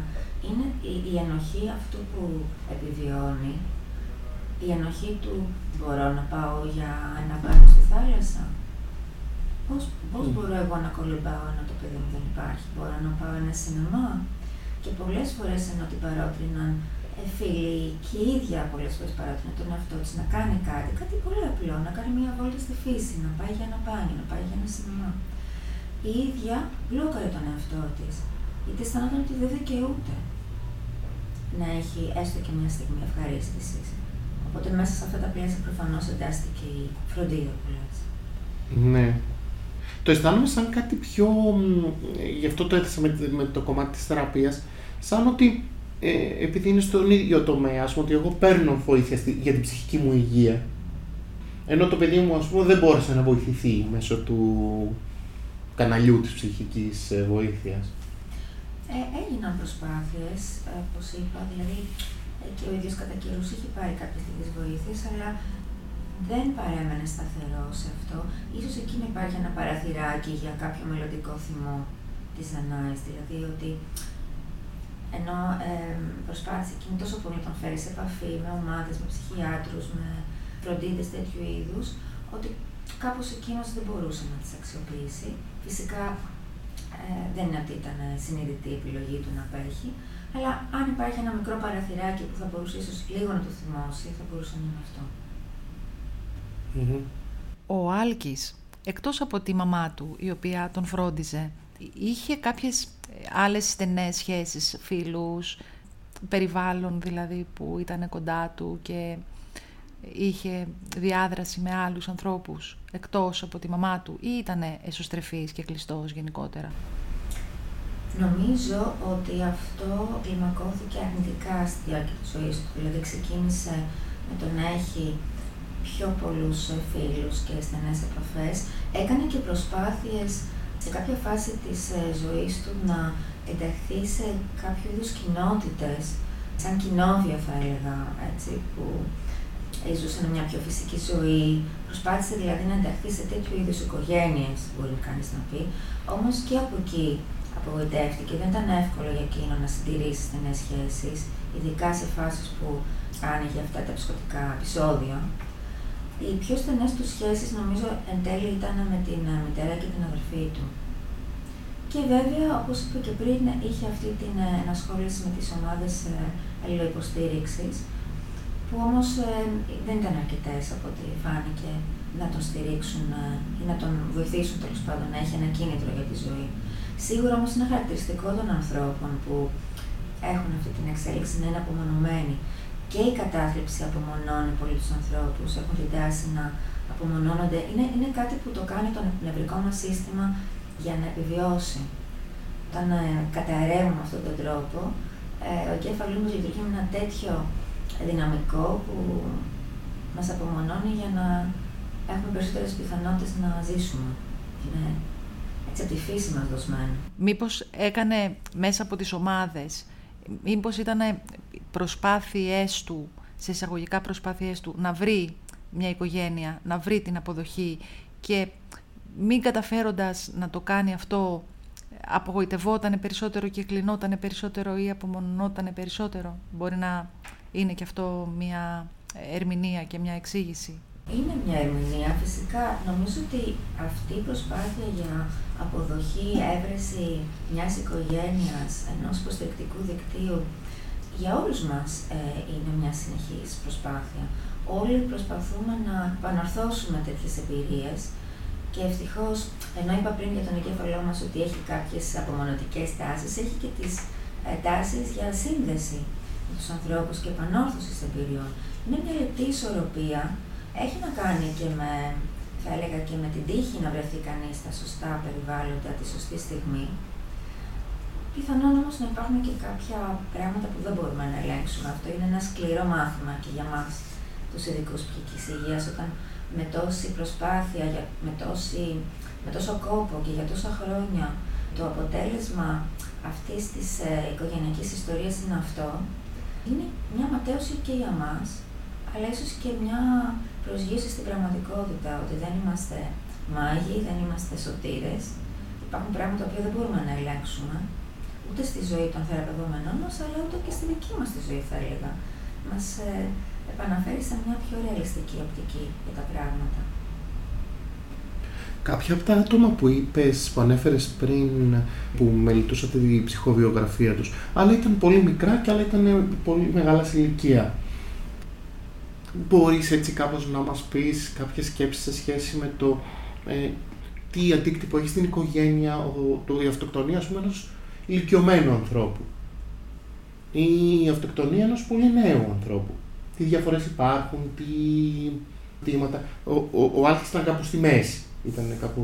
Είναι η, η ενοχή αυτού που επιβιώνει, η ενοχή του μπορώ να πάω για ένα μπάνιο στη θάλασσα. Πώς, πώς Μμ. μπορώ εγώ να κολυμπάω ενώ το παιδί μου δεν υπάρχει; Μπορώ να πάω ένα σινεμά; Και πολλές φορές ενώ την παρότριναν ε, φίλοι και η ίδια πολλές φορές παρότριναν τον εαυτό της να κάνει κάτι, κάτι πολύ απλό, να κάνει μια βόλτα στη φύση, να πάει για ένα μπάνιο, να πάει για ένα σινεμά. η ίδια μπλόκαρε τον εαυτό της. Γιατί αισθανόταν ότι δεν δικαιούται να έχει έστω και μια στιγμή ευχαρίστησης. Οπότε μέσα σε αυτά τα πλαίσια προφανώς εντάστηκε η φροντίδα που λες. Ναι. Το αισθάνομαι σαν κάτι πιο. Γι' αυτό το έθεσα με, με το κομμάτι της θεραπείας. Σαν ότι ε, επειδή είναι στον ίδιο τομέα, ας πούμε, ότι εγώ παίρνω βοήθεια για την ψυχική μου υγεία. Ενώ το παιδί μου, ας πούμε, δεν μπόρεσε να βοηθηθεί μέσω του καναλιού της ψυχικής ε, βοήθειας. Ε, έγιναν προσπάθειες, ε, όπως είπα, δηλαδή ε, και ο ίδιος κατά καιρούς είχε πάρει κάποιες τέτοιες βοήθειες, αλλά δεν παρέμενε σταθερό σε αυτό. Ίσως εκεί να υπάρχει ένα παραθυράκι για κάποιο μελλοντικό θυμό της Δανάης, δηλαδή ότι ενώ ε, προσπάθησε εκείνη τόσο πολύ να τον φέρει σε επαφή με ομάδες, με ψυχιάτρους, με φροντίδες τέτοιου είδους, ότι κάπως εκείνος δεν μπορούσε να τις αξιοποιήσει. Φυσικά ε, δεν είναι ότι ήταν συνειδητή η επιλογή του να απέχει, αλλά αν υπάρχει ένα μικρό παραθυράκι που θα μπορούσε ίσως λίγο να το θυμώσει, θα μπορούσε να είναι αυτό. Ο Άλκης, εκτός από τη μαμά του, η οποία τον φρόντιζε, είχε κάποιες ε, άλλες στενές σχέσεις, φίλους, περιβάλλον δηλαδή που ήταν κοντά του και είχε διάδραση με άλλους ανθρώπους εκτός από τη μαμά του ή ήταν εσωστρεφής και κλειστός γενικότερα; Νομίζω ότι αυτό κλιμακώθηκε αρνητικά στη διάρκεια της ζωής του. Δηλαδή ξεκίνησε με το να έχει πιο πολλούς φίλους και στενές επαφές. Έκανε και προσπάθειες σε κάποια φάση της ε, ζωής του να ενταχθεί σε κάποιο είδους κοινότητες, σαν κοινόβια θα έλεγα, έτσι, που ζούσαν μια πιο φυσική ζωή, προσπάθησε δηλαδή να ενταχθεί σε τέτοιου είδους οικογένειες, μπορεί κανείς να πει. Όμως και από εκεί απογοητεύτηκε. Δεν ήταν εύκολο για εκείνο να συντηρήσει στενές σχέσεις, ειδικά σε φάσεις που άνοιγε αυτά τα ψυχοτικά επεισόδια. Οι πιο στενές του σχέσεις νομίζω εν τέλει ήταν με την ε, μητέρα και την αδερφή του. Και βέβαια, όπως είπα και πριν, είχε αυτή την ε, ενασχόληση με τις ομάδες αλληλοϊποστήριξης, που όμως ε, δεν ήταν αρκετές από ό,τι φάνηκε να τον στηρίξουν ή να τον βοηθήσουν τέλος πάντων να έχει ένα κίνητρο για τη ζωή. Σίγουρα όμως είναι χαρακτηριστικό των ανθρώπων που έχουν αυτή την εξέλιξη να είναι απομονωμένοι. Και η κατάθλιψη απομονώνει πολύ τους ανθρώπους, έχουν την τάση να απομονώνονται. Είναι, είναι κάτι που το κάνει το νευρικό μας σύστημα για να επιβιώσει. Όταν ε, καταραίουμε με αυτόν τον τρόπο, ε, ο εγκέφαλός μας λειτουργεί με ένα τέτοιο δυναμικό που μας απομονώνει για να έχουμε περισσότερες πιθανότητες να ζήσουμε. Είναι έτσι από τη φύση μας δοσμένο. Μήπως έκανε μέσα από τις ομάδες, μήπως ήταν προσπάθειές του, σε εισαγωγικά προσπάθειές του, να βρει μια οικογένεια, να βρει την αποδοχή και μην καταφέροντας να το κάνει αυτό απογοητευόταν περισσότερο και κλεινόταν περισσότερο ή απομονωνόταν περισσότερο. Μπορεί να είναι και αυτό μια ερμηνεία και μια εξήγηση. Είναι μια ερμηνεία. Φυσικά νομίζω ότι αυτή η προσπάθεια για αποδοχή, έβρεση μιας οικογένειας, ενός υποστηρικτικού δικτύου, για όλους μας ε, είναι μια συνεχής προσπάθεια. Όλοι προσπαθούμε να επαναρθώσουμε τέτοιες εμπειρίες και ευτυχώς, ενώ είπα πριν για τον εγκέφαλό μας ότι έχει κάποιες απομονωτικές τάσεις, έχει και τις ε, τάσεις για σύνδεση με τους ανθρώπους και επανόρθωσης εμπειριών. Είναι μια λεπτή ισορροπία. Έχει να κάνει και με, θα έλεγα, και με την τύχη να βρεθεί κανείς στα σωστά περιβάλλοντα τη σωστή στιγμή. Πιθανόν όμως να υπάρχουν και κάποια πράγματα που δεν μπορούμε να ελέγξουμε. Αυτό είναι ένα σκληρό μάθημα και για μας, τους ειδικούς ψυχικής υγείας, όταν με τόση προσπάθεια, με, τόση, με τόσο κόπο και για τόσα χρόνια το αποτέλεσμα αυτής της ε, οικογενειακής ιστορίας είναι αυτό, είναι μια ματέωση και για μας, αλλά ίσως και μια προσγείωση στην πραγματικότητα, ότι δεν είμαστε μάγοι, δεν είμαστε σωτήρες, υπάρχουν πράγματα που δεν μπορούμε να ελέγξουμε, ούτε στη ζωή των θεραπευόμενων μας, αλλά ούτε και στη δική μας τη ζωή, θα έλεγα. Μας ε, επαναφέρει σε μια πιο ρεαλιστική οπτική για τα πράγματα. Κάποια από τα άτομα που είπες, που ανέφερες πριν, που μελετούσατε τη ψυχοβιογραφία τους, άλλα ήταν πολύ μικρά και άλλα ήταν πολύ μεγάλα σε ηλικία. Μπορείς έτσι κάπως να μας πεις κάποιες σκέψεις σε σχέση με το ε, τι αντίκτυπο έχει στην οικογένεια ο, το, η αυτοκτονία, ας πούμε, ενός ηλικιωμένου ανθρώπου ή η αυτοκτονία ενός πολύ νέου ανθρώπου. Τι διαφορές υπάρχουν, τι τίματα. Ο, ο, ο Άλκης ήταν κάπου στη μέση. Ήταν κάπου...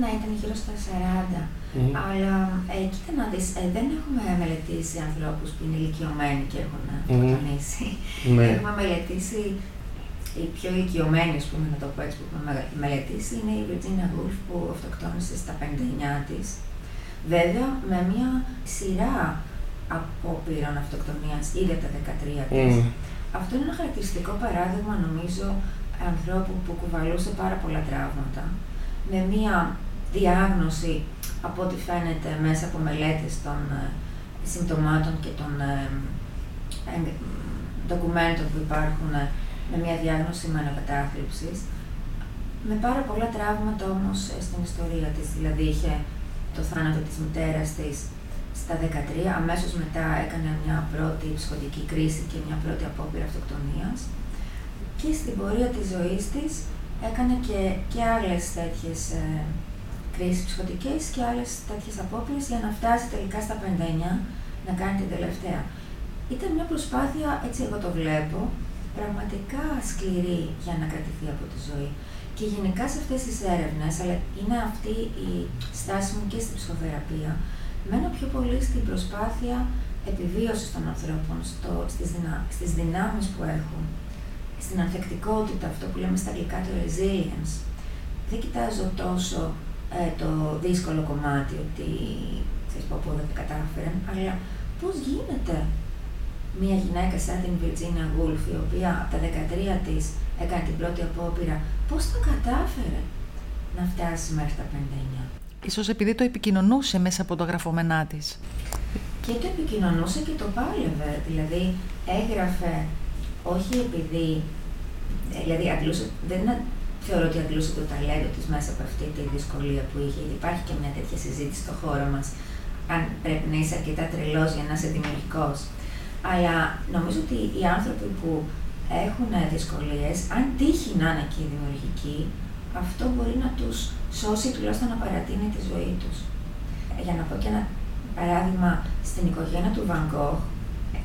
Ναι, ήταν γύρω στα 40. Αλλά ε, κοίτα να δεις, ε, δεν έχουμε μελετήσει ανθρώπους που είναι ηλικιωμένοι και έχουν αυτοκτονήσει. Ναι. Έχουμε μελετήσει η πιο ηλικιωμένη, ας πούμε, να το πω έτσι, που έχουμε μελετήσει είναι η Virginia Woolf που αυτοκτόνησε στα 59 της. Βέβαια, με μια σειρά απόπειρων αυτοκτονίας ήδη από τα 13 της. Αυτό είναι ένα χαρακτηριστικό παράδειγμα, νομίζω, ανθρώπου που κουβαλούσε πάρα πολλά τραύματα, με μία διάγνωση, από ό,τι φαίνεται, μέσα από μελέτες των ε, συμπτωμάτων και των ε, ντοκουμέντων που υπάρχουν ε, με μια διάγνωση μανοκατάθλιψης, με πάρα πολλά τραύματα όμως στην ιστορία της. Δηλαδή είχε το θάνατο της μητέρας της στα 13, αμέσως μετά έκανε μια πρώτη ψυχοτική κρίση και μια πρώτη απόπειρα αυτοκτονίας και στην πορεία της ζωής της έκανε και, και άλλες τέτοιες ε, κρίσεις ψυχοτικές και άλλες τέτοιες απόπειρες για να φτάσει τελικά στα 59 να κάνει την τελευταία. Ήταν μια προσπάθεια, έτσι εγώ το βλέπω, πραγματικά σκληρή για να κρατηθεί από τη ζωή. Και γενικά σε αυτές τις έρευνες, αλλά είναι αυτή η στάση μου και στην ψυχοθεραπεία, μένω πιο πολύ στην προσπάθεια επιβίωσης των ανθρώπων, στο, στις, δυνα, στις δυνάμεις που έχουν, στην ανθεκτικότητα, αυτό που λέμε στα αγγλικά το resilience. Δεν κοιτάζω τόσο ε, το δύσκολο κομμάτι, ότι ξέρεις πω δεν τα κατάφεραν, αλλά πώς γίνεται μια γυναίκα σαν την Virginia Woolf, η οποία από τα 13 της έκανε την πρώτη απόπειρα, πώς το κατάφερε να φτάσει μέχρι τα 59. Ίσως επειδή το επικοινωνούσε μέσα από το γραφόμενά της. Και το επικοινωνούσε και το πάλευε, δηλαδή έγραφε όχι επειδή, δηλαδή αντλούσε, δεν θεωρώ ότι αντλούσε το ταλέντο της μέσα από αυτή τη δυσκολία που είχε, γιατί υπάρχει και μια τέτοια συζήτηση στο χώρο μας, αν πρέπει να είσαι αρκετά τρελός για να είσαι δημιουργικός. Αλλά νομίζω ότι οι άνθρωποι που έχουν δυσκολίες, αν τύχει να είναι και δημιουργικοί, αυτό μπορεί να τους σώσει τουλάχιστον να παρατείνει τη ζωή τους. Για να πω και ένα παράδειγμα, στην οικογένεια του Βαγκόχ,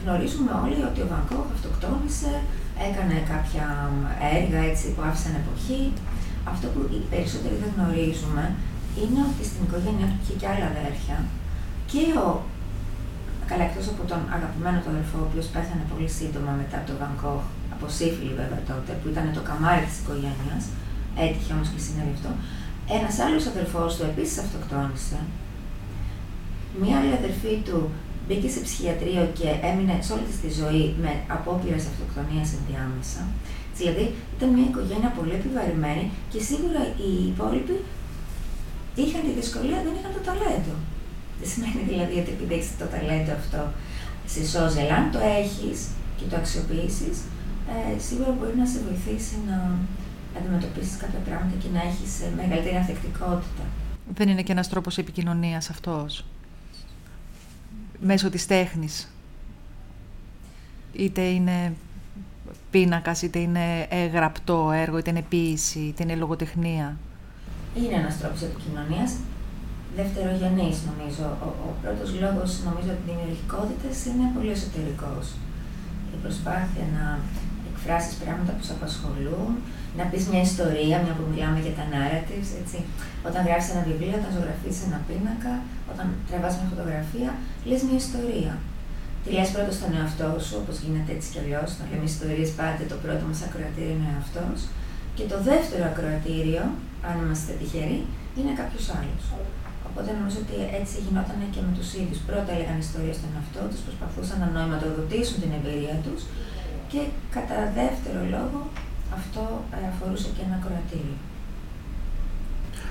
γνωρίζουμε όλοι ότι ο Βαγκόχ αυτοκτόνησε, έκανε κάποια έργα έτσι, που άφησαν εποχή. Αυτό που οι περισσότεροι δεν γνωρίζουμε είναι ότι στην οικογένειά του είχε και άλλα αδέρφια και ο Καλά, εκτός από τον αγαπημένο του αδερφό, ο οποίος πέθανε πολύ σύντομα μετά από τον Βαγκόχ, από σύφυλλη βέβαια τότε, που ήταν το καμάρι της οικογένειας, έτυχε όμως και συνέβη αυτό. Ένας άλλος αδερφός του επίσης αυτοκτόνησε. Μία άλλη αδερφή του μπήκε σε ψυχιατρίο και έμεινε σε όλη της ζωή με απόπειρα αυτοκτονίας ενδιάμεσα. Δηλαδή ήταν μια οικογένεια πολύ επιβαρημένη και σίγουρα οι υπόλοιποι είχαν τη δυσκολία, δεν είχαν το ταλέντο. Δεν σημαίνει δηλαδή ότι επειδή έχεις το ταλέντο αυτό σε σώζει, αλλά αν το έχεις και το αξιοποιήσεις, ε, σίγουρα μπορεί να σε βοηθήσει να αντιμετωπίσεις κάποια πράγματα και να έχεις ε, μεγαλύτερη ανθεκτικότητα. Δεν είναι και ένας τρόπος επικοινωνίας αυτός; Μέσω της τέχνης. Είτε είναι πίνακας, είτε είναι γραπτό έργο, είτε είναι ποίηση, είτε είναι λογοτεχνία. Είναι ένας τρόπος επικοινωνίας, δευτερογενής νομίζω. Ο, ο πρώτος λόγος νομίζω ότι δημιουργικότητα είναι πολύ εσωτερικός. Η προσπάθεια να εκφράσεις πράγματα που σε απασχολούν, να πεις μια ιστορία, μια που μιλάμε για τα narratives, έτσι. Όταν γράφεις ένα βιβλίο, όταν ζωγραφείς ένα πίνακα, όταν τραβάς μια φωτογραφία, λες μια ιστορία. Τη λες πρώτα στον εαυτό σου, όπως γίνεται έτσι κι αλλιώς, να λέμε ιστορίες πάντα, το πρώτο μας ακροατήριο είναι ο εαυτός. Και το δεύτερο ακροατήριο, αν είμαστε τυχεροί, είναι κάποιος άλλος. Οπότε νομίζω ότι έτσι γινόταν και με τους ίδιους. Πρώτα έλεγαν ιστορίε στον εαυτό τους, προσπαθούσαν να νοηματοδοτήσουν την εμπειρία τους και κατά δεύτερο λόγο αυτό ε, αφορούσε και ένα κροατήριο.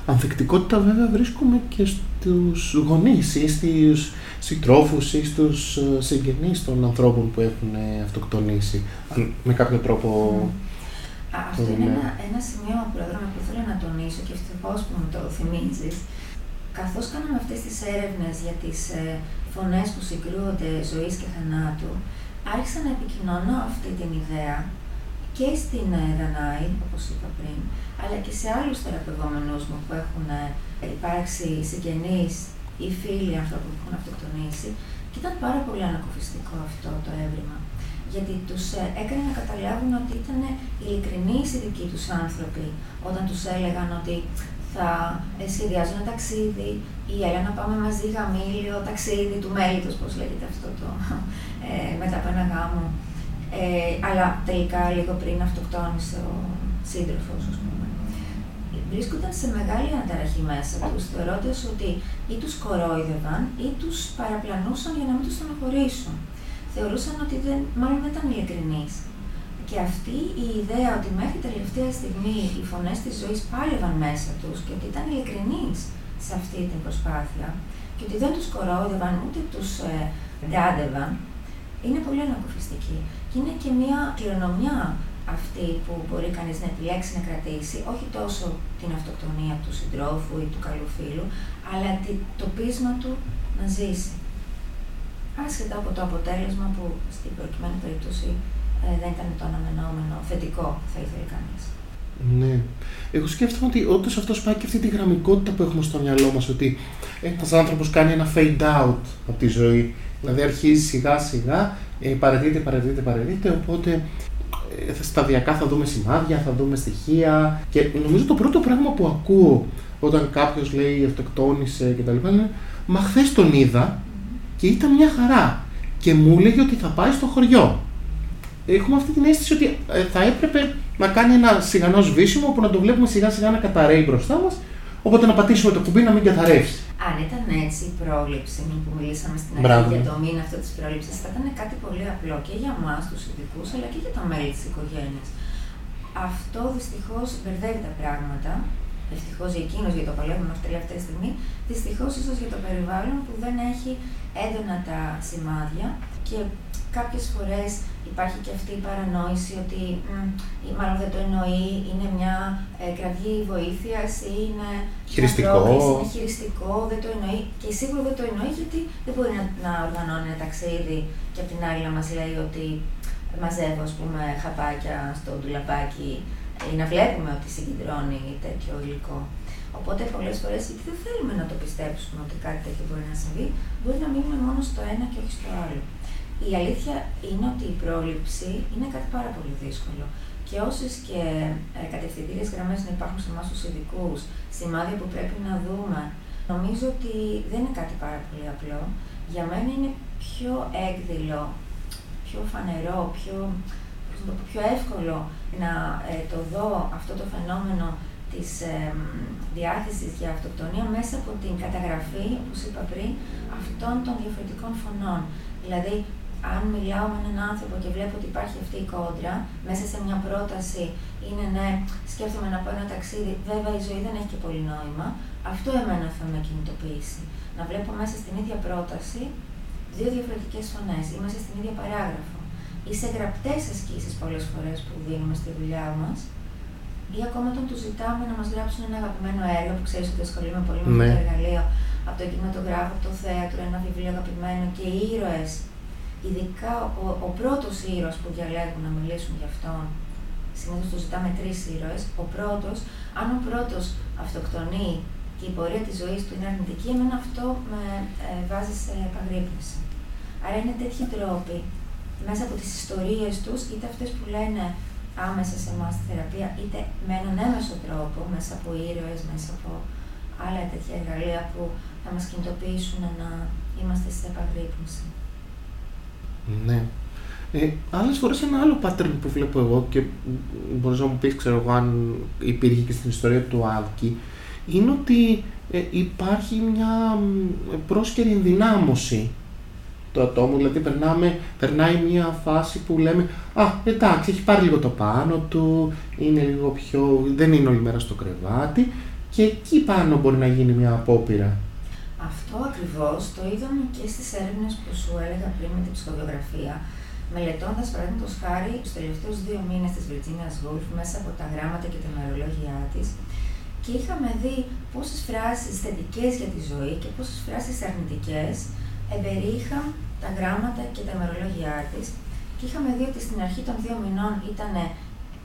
Ανθεκτικότητα βέβαια βρίσκουμε και στους γονείς ή στους συντρόφους ή στους ε, συγγενείς των ανθρώπων που έχουν αυτοκτονήσει με κάποιο τρόπο. Αυτό είναι ένα, ένα σημείο, Πρόεδρε, που ήθελα να τονίσω και ευτυχώς που μου το θυμίζεις. Καθώς κάναμε αυτές τις έρευνες για τις ε, φωνές που συγκρούονται ζωής και θανάτου, άρχισα να επικοινωνώ αυτή την ιδέα και στην ε, Δανάη, όπως είπα πριν, αλλά και σε άλλους θεραπευόμενους μου που έχουν ε, υπάρξει συγγενείς ή φίλοι ανθρώπων που έχουν αυτοκτονήσει και ήταν πάρα πολύ ανακοφιστικό αυτό το έβριμα. Γιατί τους ε, έκανε να καταλάβουν ότι ήταν ειλικρινείς οι δικοί τους άνθρωποι όταν τους έλεγαν ότι θα σχεδιάζουν ένα ταξίδι ή έλα να πάμε μαζί γαμήλιο, ταξίδι του μέλητος, πώς λέγεται αυτό το, ε, μετά από ένα γάμο. Ε, αλλά τελικά λίγο πριν αυτοκτόνησε ο σύντροφος, ας πούμε. Βρίσκονταν σε μεγάλη αναταραχή μέσα τους, θεωρώντα ότι ή τους κορόιδευαν ή τους παραπλανούσαν για να μην τους στενοχωρήσουν. Θεωρούσαν ότι δεν, μάλλον δεν ήταν ειλικρινείς. Και αυτή η ιδέα ότι μέχρι τελευταία στιγμή οι φωνές της ζωής πάλευαν μέσα τους και ότι ήταν ειλικρινείς σε αυτή την προσπάθεια και ότι δεν τους κορόιδευαν ούτε τους ε, γκάντευαν, είναι πολύ ανακουφιστική. Και είναι και μια κληρονομιά αυτή που μπορεί κανείς να επιλέξει να κρατήσει, όχι τόσο την αυτοκτονία του συντρόφου ή του καλού φίλου, αλλά το πείσμα του να ζήσει. Άσχετα από το αποτέλεσμα που στην προκειμένη περίπτωση ε, δεν ήταν το αναμενόμενο θετικό, θα ήθελε κανείς. Ναι. Εγώ σκέφτομαι ότι όντως αυτός πάει και αυτή τη γραμμικότητα που έχουμε στο μυαλό μας. Ότι ένας άνθρωπος κάνει ένα fade out από τη ζωή. Δηλαδή αρχίζει σιγά σιγά, ε, παρετείται, παρετείται, παρετείται. Οπότε ε, σταδιακά θα δούμε σημάδια, θα δούμε στοιχεία. Και νομίζω το πρώτο πράγμα που ακούω όταν κάποιος λέει αυτοκτόνησε κτλ. είναι Μα χθες τον είδα και ήταν μια χαρά. Και μου έλεγε ότι θα πάει στο χωριό. Έχουμε αυτή την αίσθηση ότι ε, θα έπρεπε να κάνει ένα σιγανός σβήσιμο που να το βλέπουμε σιγά σιγά να καταραίει μπροστά μας. Οπότε να πατήσουμε το κουμπί να μην καθαρεύσει. Αν ήταν έτσι η πρόληψη, που μιλήσαμε στην αρχή για το μήνα αυτό της πρόληψης, θα ήταν κάτι πολύ απλό και για εμάς, τους ειδικούς, αλλά και για τα μέλη της οικογένειας. Αυτό δυστυχώς μπερδεύει τα πράγματα. Ευτυχώ για εκείνους για το παλεύουμε μέχρι τελευταία στιγμή. Δυστυχώς ίσως για το περιβάλλον που δεν έχει έντονα τα σημάδια και κάποιες φορές υπάρχει και αυτή η παρανόηση ότι μ, μάλλον δεν το εννοεί, είναι μια ε, κραυγή βοήθειας ή είναι χειριστικό. είναι χειριστικό, δεν το εννοεί. Και σίγουρα δεν το εννοεί γιατί δεν μπορεί να, να οργανώνει ένα ταξίδι και απ' την άλλη να μας λέει ότι μαζεύω ας πούμε, χαπάκια στο ντουλαπάκι ή να βλέπουμε ότι συγκεντρώνει τέτοιο υλικό. Οπότε πολλές φορές, γιατί δεν θέλουμε να το πιστέψουμε ότι κάτι τέτοιο μπορεί να συμβεί, μπορεί να μείνουμε μόνο στο ένα και όχι στο άλλο. Η αλήθεια είναι ότι η πρόληψη είναι κάτι πάρα πολύ δύσκολο. Και όσες και ε, κατευθυντήριες γραμμές να υπάρχουν σε εμάς τους ειδικούς, σημάδια που πρέπει να δούμε, νομίζω ότι δεν είναι κάτι πάρα πολύ απλό. Για μένα είναι πιο έκδηλο, πιο φανερό, πιο, πιο εύκολο να ε, το δω αυτό το φαινόμενο της ε, διάθεσης για αυτοκτονία μέσα από την καταγραφή, όπως είπα πριν, αυτών των διαφορετικών φωνών. Δηλαδή, αν μιλάω με έναν άνθρωπο και βλέπω ότι υπάρχει αυτή η κόντρα, μέσα σε μια πρόταση είναι ναι, σκέφτομαι να πάω ένα ταξίδι, βέβαια η ζωή δεν έχει και πολύ νόημα, αυτό εμένα θα με κινητοποιήσει. Να βλέπω μέσα στην ίδια πρόταση δύο διαφορετικές φωνές ή μέσα στην ίδια παράγραφο ή σε γραπτές ασκήσεις πολλές φορές που δίνουμε στη δουλειά μας, ή ακόμα όταν τους ζητάμε να μας γράψουν ένα αγαπημένο έργο που ξέρεις ότι ασχολούμαι πολύ με αυτό το ναι. εργαλείο, από το κινηματογράφο, από το θέατρο, ένα βιβλίο αγαπημένο και οι ήρωες ειδικά ο, ο πρώτος ήρωας που διαλέγουν να μιλήσουν για αυτόν, συνήθως το ζητάμε τρεις ήρωες. Ο πρώτος, αν ο πρώτος αυτοκτονεί και η πορεία της ζωής του είναι αρνητική, εμένα αυτό με ε, βάζει σε επαγρύπνηση. Άρα είναι τέτοιοι τρόποι μέσα από τις ιστορίες τους, είτε αυτές που λένε άμεσα σε εμάς στη θεραπεία, είτε με έναν έμεσο τρόπο, μέσα από ήρωες, μέσα από άλλα τέτοια εργαλεία που θα μας κινητοποιήσουν να είμαστε σε επαγρύπνηση. Ναι. Ε, Άλλες φορές ένα άλλο pattern που βλέπω εγώ και μπορείς να μου πεις, ξέρω εγώ, αν υπήρχε και στην ιστορία του Άλκη, είναι ότι ε, υπάρχει μια πρόσκαιρη ενδυνάμωση του ατόμου. Δηλαδή, περνάμε, περνάει μια φάση που λέμε Α, εντάξει, έχει πάρει λίγο το πάνω του, είναι λίγο πιο. δεν είναι όλη μέρα στο κρεβάτι. Και εκεί πάνω μπορεί να γίνει μια απόπειρα αυτό ακριβώς το είδαμε και στις έρευνες που σου έλεγα πριν με την ψυχοβιογραφία, μελετώντας παραδείγματος χάρη τους τελευταίους δύο μήνες της Virginia Woolf μέσα από τα γράμματα και τα ημερολόγια της και είχαμε δει πόσες φράσεις θετικές για τη ζωή και πόσες φράσεις αρνητικές εμπεριείχαν τα γράμματα και τα ημερολόγια της και είχαμε δει ότι στην αρχή των δύο μηνών ήταν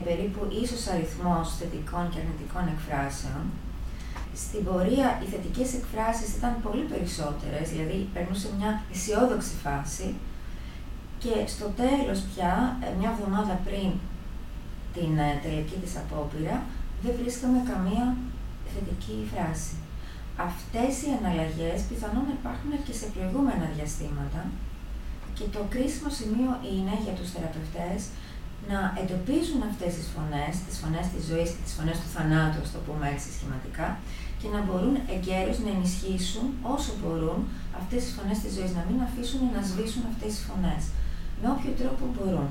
περίπου ίσως αριθμός θετικών και αρνητικών εκφράσεων. Στην πορεία οι θετικές εκφράσεις ήταν πολύ περισσότερες, δηλαδή περνούσε μια αισιόδοξη φάση και στο τέλος πια, ε, μια εβδομάδα πριν την ε, τελική της απόπειρα, δεν βρίσκαμε καμία θετική φράση. Αυτές οι αναλλαγές πιθανόν υπάρχουν και σε προηγούμενα διαστήματα και το κρίσιμο σημείο είναι για τους θεραπευτές να εντοπίζουν αυτές τις φωνές, τις φωνές της ζωής και τις φωνές του θανάτου, το πούμε έτσι σχηματικά, και να μπορούν εγκαίρως να ενισχύσουν όσο μπορούν αυτές τις φωνές της ζωής, να μην αφήσουν να σβήσουν αυτές τις φωνές, με όποιο τρόπο μπορούν.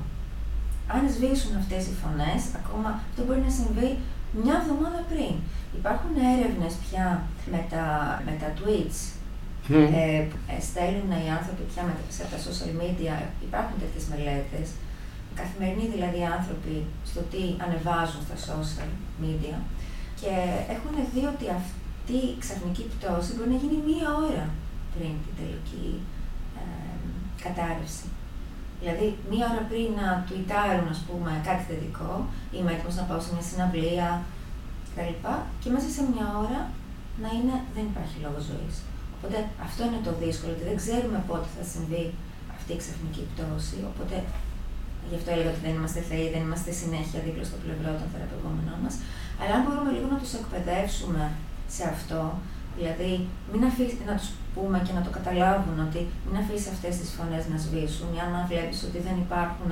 Αν σβήσουν αυτές οι φωνές, ακόμα αυτό μπορεί να συμβεί μια εβδομάδα πριν. Υπάρχουν έρευνες πια με τα, με τα tweets ε, ε, στέλνουν οι άνθρωποι πια με τα social media, υπάρχουν τέτοιες μελέτες, καθημερινοί δηλαδή άνθρωποι στο τι ανεβάζουν στα social media και έχουν δει ότι αυτή η ξαφνική πτώση μπορεί να γίνει μία ώρα πριν την τελική ε, κατάρρευση. Δηλαδή, μία ώρα πριν να τουιτάρουν, ας πούμε, κάτι θετικό, είμαι έτοιμος να πάω σε μια συναυλία κτλ. Και μέσα σε μια ώρα να είναι, δεν υπάρχει λόγος ζωής. Οπότε αυτό είναι το δύσκολο, ότι δεν ξέρουμε πότε θα συμβεί αυτή η ξαφνική πτώση. Οπότε γι' αυτό έλεγα ότι δεν είμαστε θεοί, δεν είμαστε συνέχεια δίπλα στο πλευρό των θεραπευόμενων μας. Αλλά αν μπορούμε λίγο να τους εκπαιδεύσουμε σε αυτό, δηλαδή μην αφήσει, να τους πούμε και να το καταλάβουν ότι μην αφήσει αυτές τις φωνές να σβήσουν, ή αν βλέπεις ότι δεν υπάρχουν,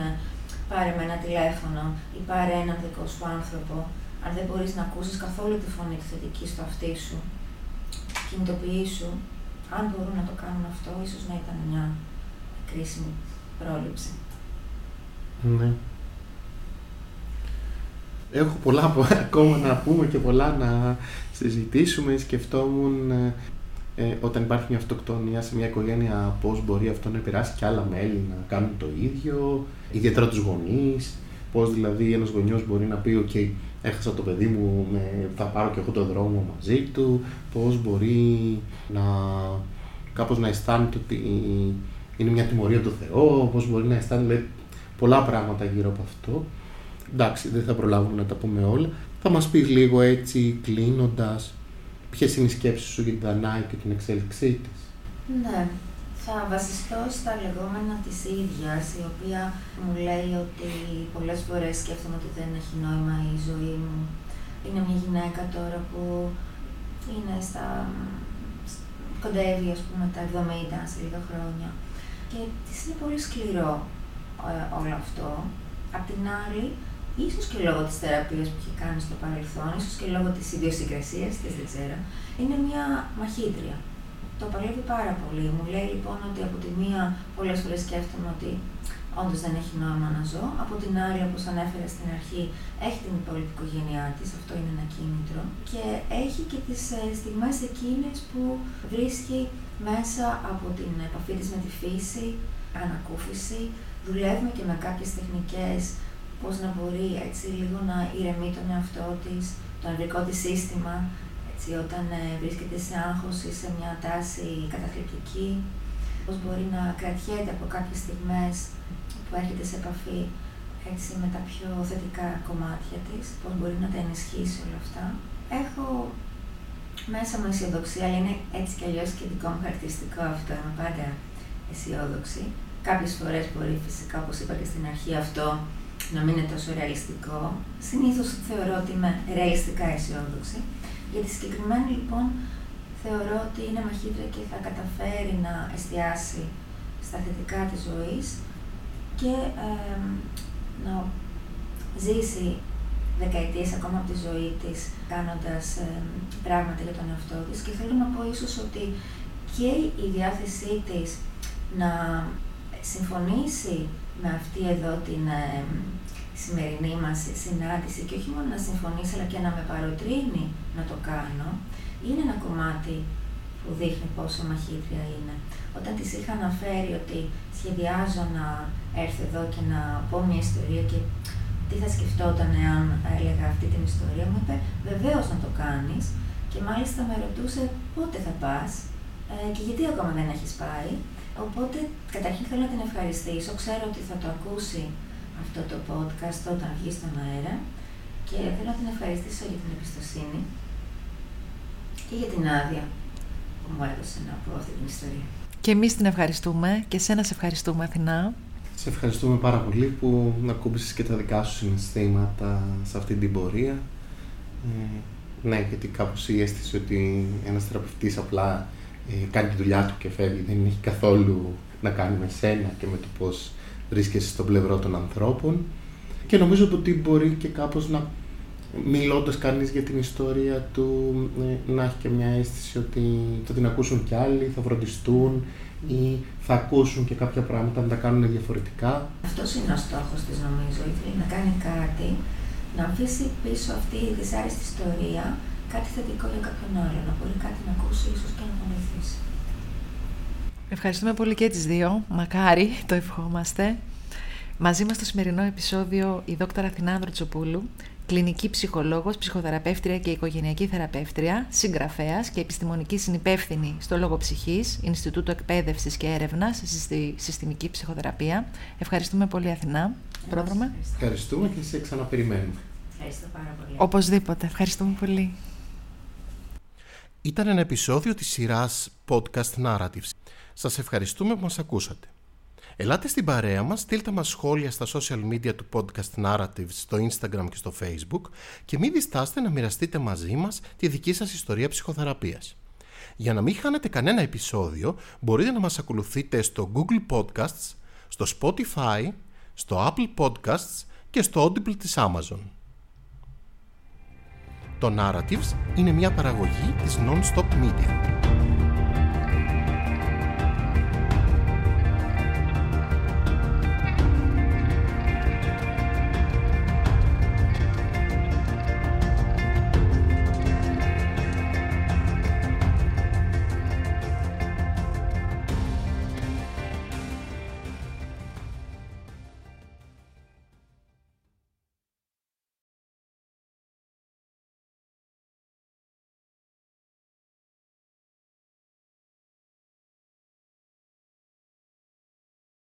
πάρε με ένα τηλέφωνο ή πάρε έναν δικό σου άνθρωπο. Αν δεν μπορείς να ακούσεις καθόλου τη φωνή θετική στο αυτί σου, κινητοποιήσου αν μπορούν να το κάνουν αυτό, ίσως να ήταν μια κρίσιμη πρόληψη. Ναι. Έχω πολλά ακόμα να πούμε και πολλά να συζητήσουμε. Σκεφτόμουν ε, ε, όταν υπάρχει μια αυτοκτονία σε μια οικογένεια πώς μπορεί αυτό να επηρεάσει και άλλα μέλη να κάνουν το ίδιο, ιδιαίτερα τους γονείς, πώς δηλαδή ένας γονιός μπορεί να πει «ΟΚ, έχασα το παιδί μου, θα πάρω και εγώ το δρόμο μαζί του», πώς μπορεί να κάπως να αισθάνεται ότι είναι μια τιμωρία του Θεού, πώς μπορεί να αισθάνεται πολλά πράγματα γύρω από αυτό. Εντάξει, δεν θα προλάβουμε να τα πούμε όλα. Θα μας πεις λίγο έτσι κλείνοντας ποιες είναι οι σκέψεις σου για την Δανάη και την εξέλιξή της. Ναι, θα βασιστώ στα λεγόμενα της ίδιας, η οποία μου λέει ότι πολλές φορές σκέφτομαι ότι δεν έχει νόημα η ζωή μου. Είναι μια γυναίκα τώρα που είναι στα κοντεύει ας πούμε τα 70 σε λίγα χρόνια και της είναι πολύ σκληρό ε, όλο αυτό. Απ' την άλλη, ίσως και λόγω της θεραπείας που έχει κάνει στο παρελθόν, ίσως και λόγω της ιδιοσυγκρασίας της, δεν ξέρω, είναι μια μαχήτρια. Το παλεύει πάρα πολύ. Μου λέει λοιπόν ότι από τη μία πολλές φορές σκέφτομαι ότι όντως δεν έχει νόημα να ζω. Από την άλλη, όπως ανέφερα στην αρχή, έχει την υπόλοιπη οικογένειά της, αυτό είναι ένα κίνητρο. Και έχει και τις ε, στιγμές εκείνες που βρίσκει μέσα από την επαφή της με τη φύση, ανακούφιση. Δουλεύουμε και με κάποιες τεχνικές πώς να μπορεί έτσι λίγο να ηρεμεί τον εαυτό της, το νευρικό της σύστημα, έτσι, όταν ε, βρίσκεται σε άγχος ή σε μια τάση καταθλιπτική, πώς μπορεί να κρατιέται από κάποιες στιγμές που έρχεται σε επαφή έτσι, με τα πιο θετικά κομμάτια της, πώς μπορεί να τα ενισχύσει όλα αυτά. Έχω μέσα μου αισιοδοξία, αλλά είναι έτσι κι αλλιώς και δικό μου χαρακτηριστικό αυτό, είμαι πάντα αισιόδοξη. Κάποιες φορές μπορεί φυσικά, όπως είπα και στην αρχή, αυτό να μην είναι τόσο ρεαλιστικό. Συνήθως θεωρώ ότι είμαι ρεαλιστικά αισιόδοξη. Για τη συγκεκριμένη λοιπόν θεωρώ ότι είναι μαχήτρια και θα καταφέρει να εστιάσει στα θετικά της ζωής και να ζήσει δεκαετίες ακόμα από τη ζωή της κάνοντας πράγματα για τον εαυτό της και θέλω να πω ίσως ότι και η διάθεσή της να συμφωνήσει με αυτή εδώ την σημερινή μας συνάντηση και όχι μόνο να συμφωνήσει αλλά και να με παροτρύνει να το κάνω είναι ένα κομμάτι που δείχνει πόσο μαχήτρια είναι. Όταν της είχα αναφέρει ότι σχεδιάζω να έρθω εδώ και να πω μια ιστορία και τι θα σκεφτόταν εάν έλεγα αυτή την ιστορία, μου είπε βεβαίως να το κάνεις και μάλιστα με ρωτούσε πότε θα πας ε, και γιατί ακόμα δεν έχεις πάει. Οπότε καταρχήν θέλω να την ευχαριστήσω, ξέρω ότι θα το ακούσει αυτό το podcast όταν βγει στον αέρα και θέλω να την ευχαριστήσω για την εμπιστοσύνη και για την άδεια που μου έδωσε να πω αυτή την ιστορία. Και εμείς την ευχαριστούμε και σένα σε ευχαριστούμε Αθηνά. Σε ευχαριστούμε πάρα πολύ που ακούμπησες και τα δικά σου συναισθήματα σε αυτή την πορεία. Ε, ναι, γιατί κάπως η αίσθηση ότι ένας θεραπευτής απλά ε, κάνει τη δουλειά του και φεύγει, δεν έχει καθόλου να κάνει με σένα και με το πώς βρίσκεσαι στον πλευρό των ανθρώπων. Και νομίζω ότι μπορεί και κάπως να, μιλώντας κανείς για την ιστορία του, ε, να έχει και μια αίσθηση ότι θα την ακούσουν κι άλλοι, θα φροντιστούν ή θα ακούσουν και κάποια πράγματα να τα κάνουν διαφορετικά. Αυτός είναι ο στόχος της, νομίζω. Ήθελε να κάνει κάτι, να αφήσει πίσω αυτή η δυσάρεστη ιστορία κάτι θετικό για κάποιον άλλο, να μπορεί κάτι να ακούσει, ίσως και να τον βοηθήσει. Ευχαριστούμε πολύ και τις δύο. Μακάρι, το ευχόμαστε. Μαζί μας στο σημερινό επεισόδιο η δόκτωρα Αθηνά Τσοπούλου, κλινική ψυχολόγος, ψυχοθεραπεύτρια και οικογενειακή θεραπεύτρια, συγγραφέας και επιστημονική συνυπεύθυνη στο Λόγο Ψυχής, Ινστιτούτο Εκπαίδευσης και Έρευνας στη Συστημική Ψυχοθεραπεία. Ευχαριστούμε πολύ Αθηνά. Πρόδρομε. Ευχαριστούμε και σε ξαναπεριμένουμε. Ευχαριστώ πάρα πολύ. Οπωσδήποτε. Ευχαριστούμε πολύ. Ήταν ένα επεισόδιο της σειράς Podcast Narratives. Σας ευχαριστούμε που μας ακούσατε. Ελάτε στην παρέα μας, στείλτε μας σχόλια στα social media του Podcast Narratives, στο Instagram και στο Facebook και μην διστάστε να μοιραστείτε μαζί μας τη δική σας ιστορία ψυχοθεραπείας. Για να μην χάνετε κανένα επεισόδιο, μπορείτε να μας ακολουθείτε στο Google Podcasts, στο Spotify, στο Apple Podcasts και στο Audible της Amazon. Το Narratives είναι μια παραγωγή της Non-Stop Media.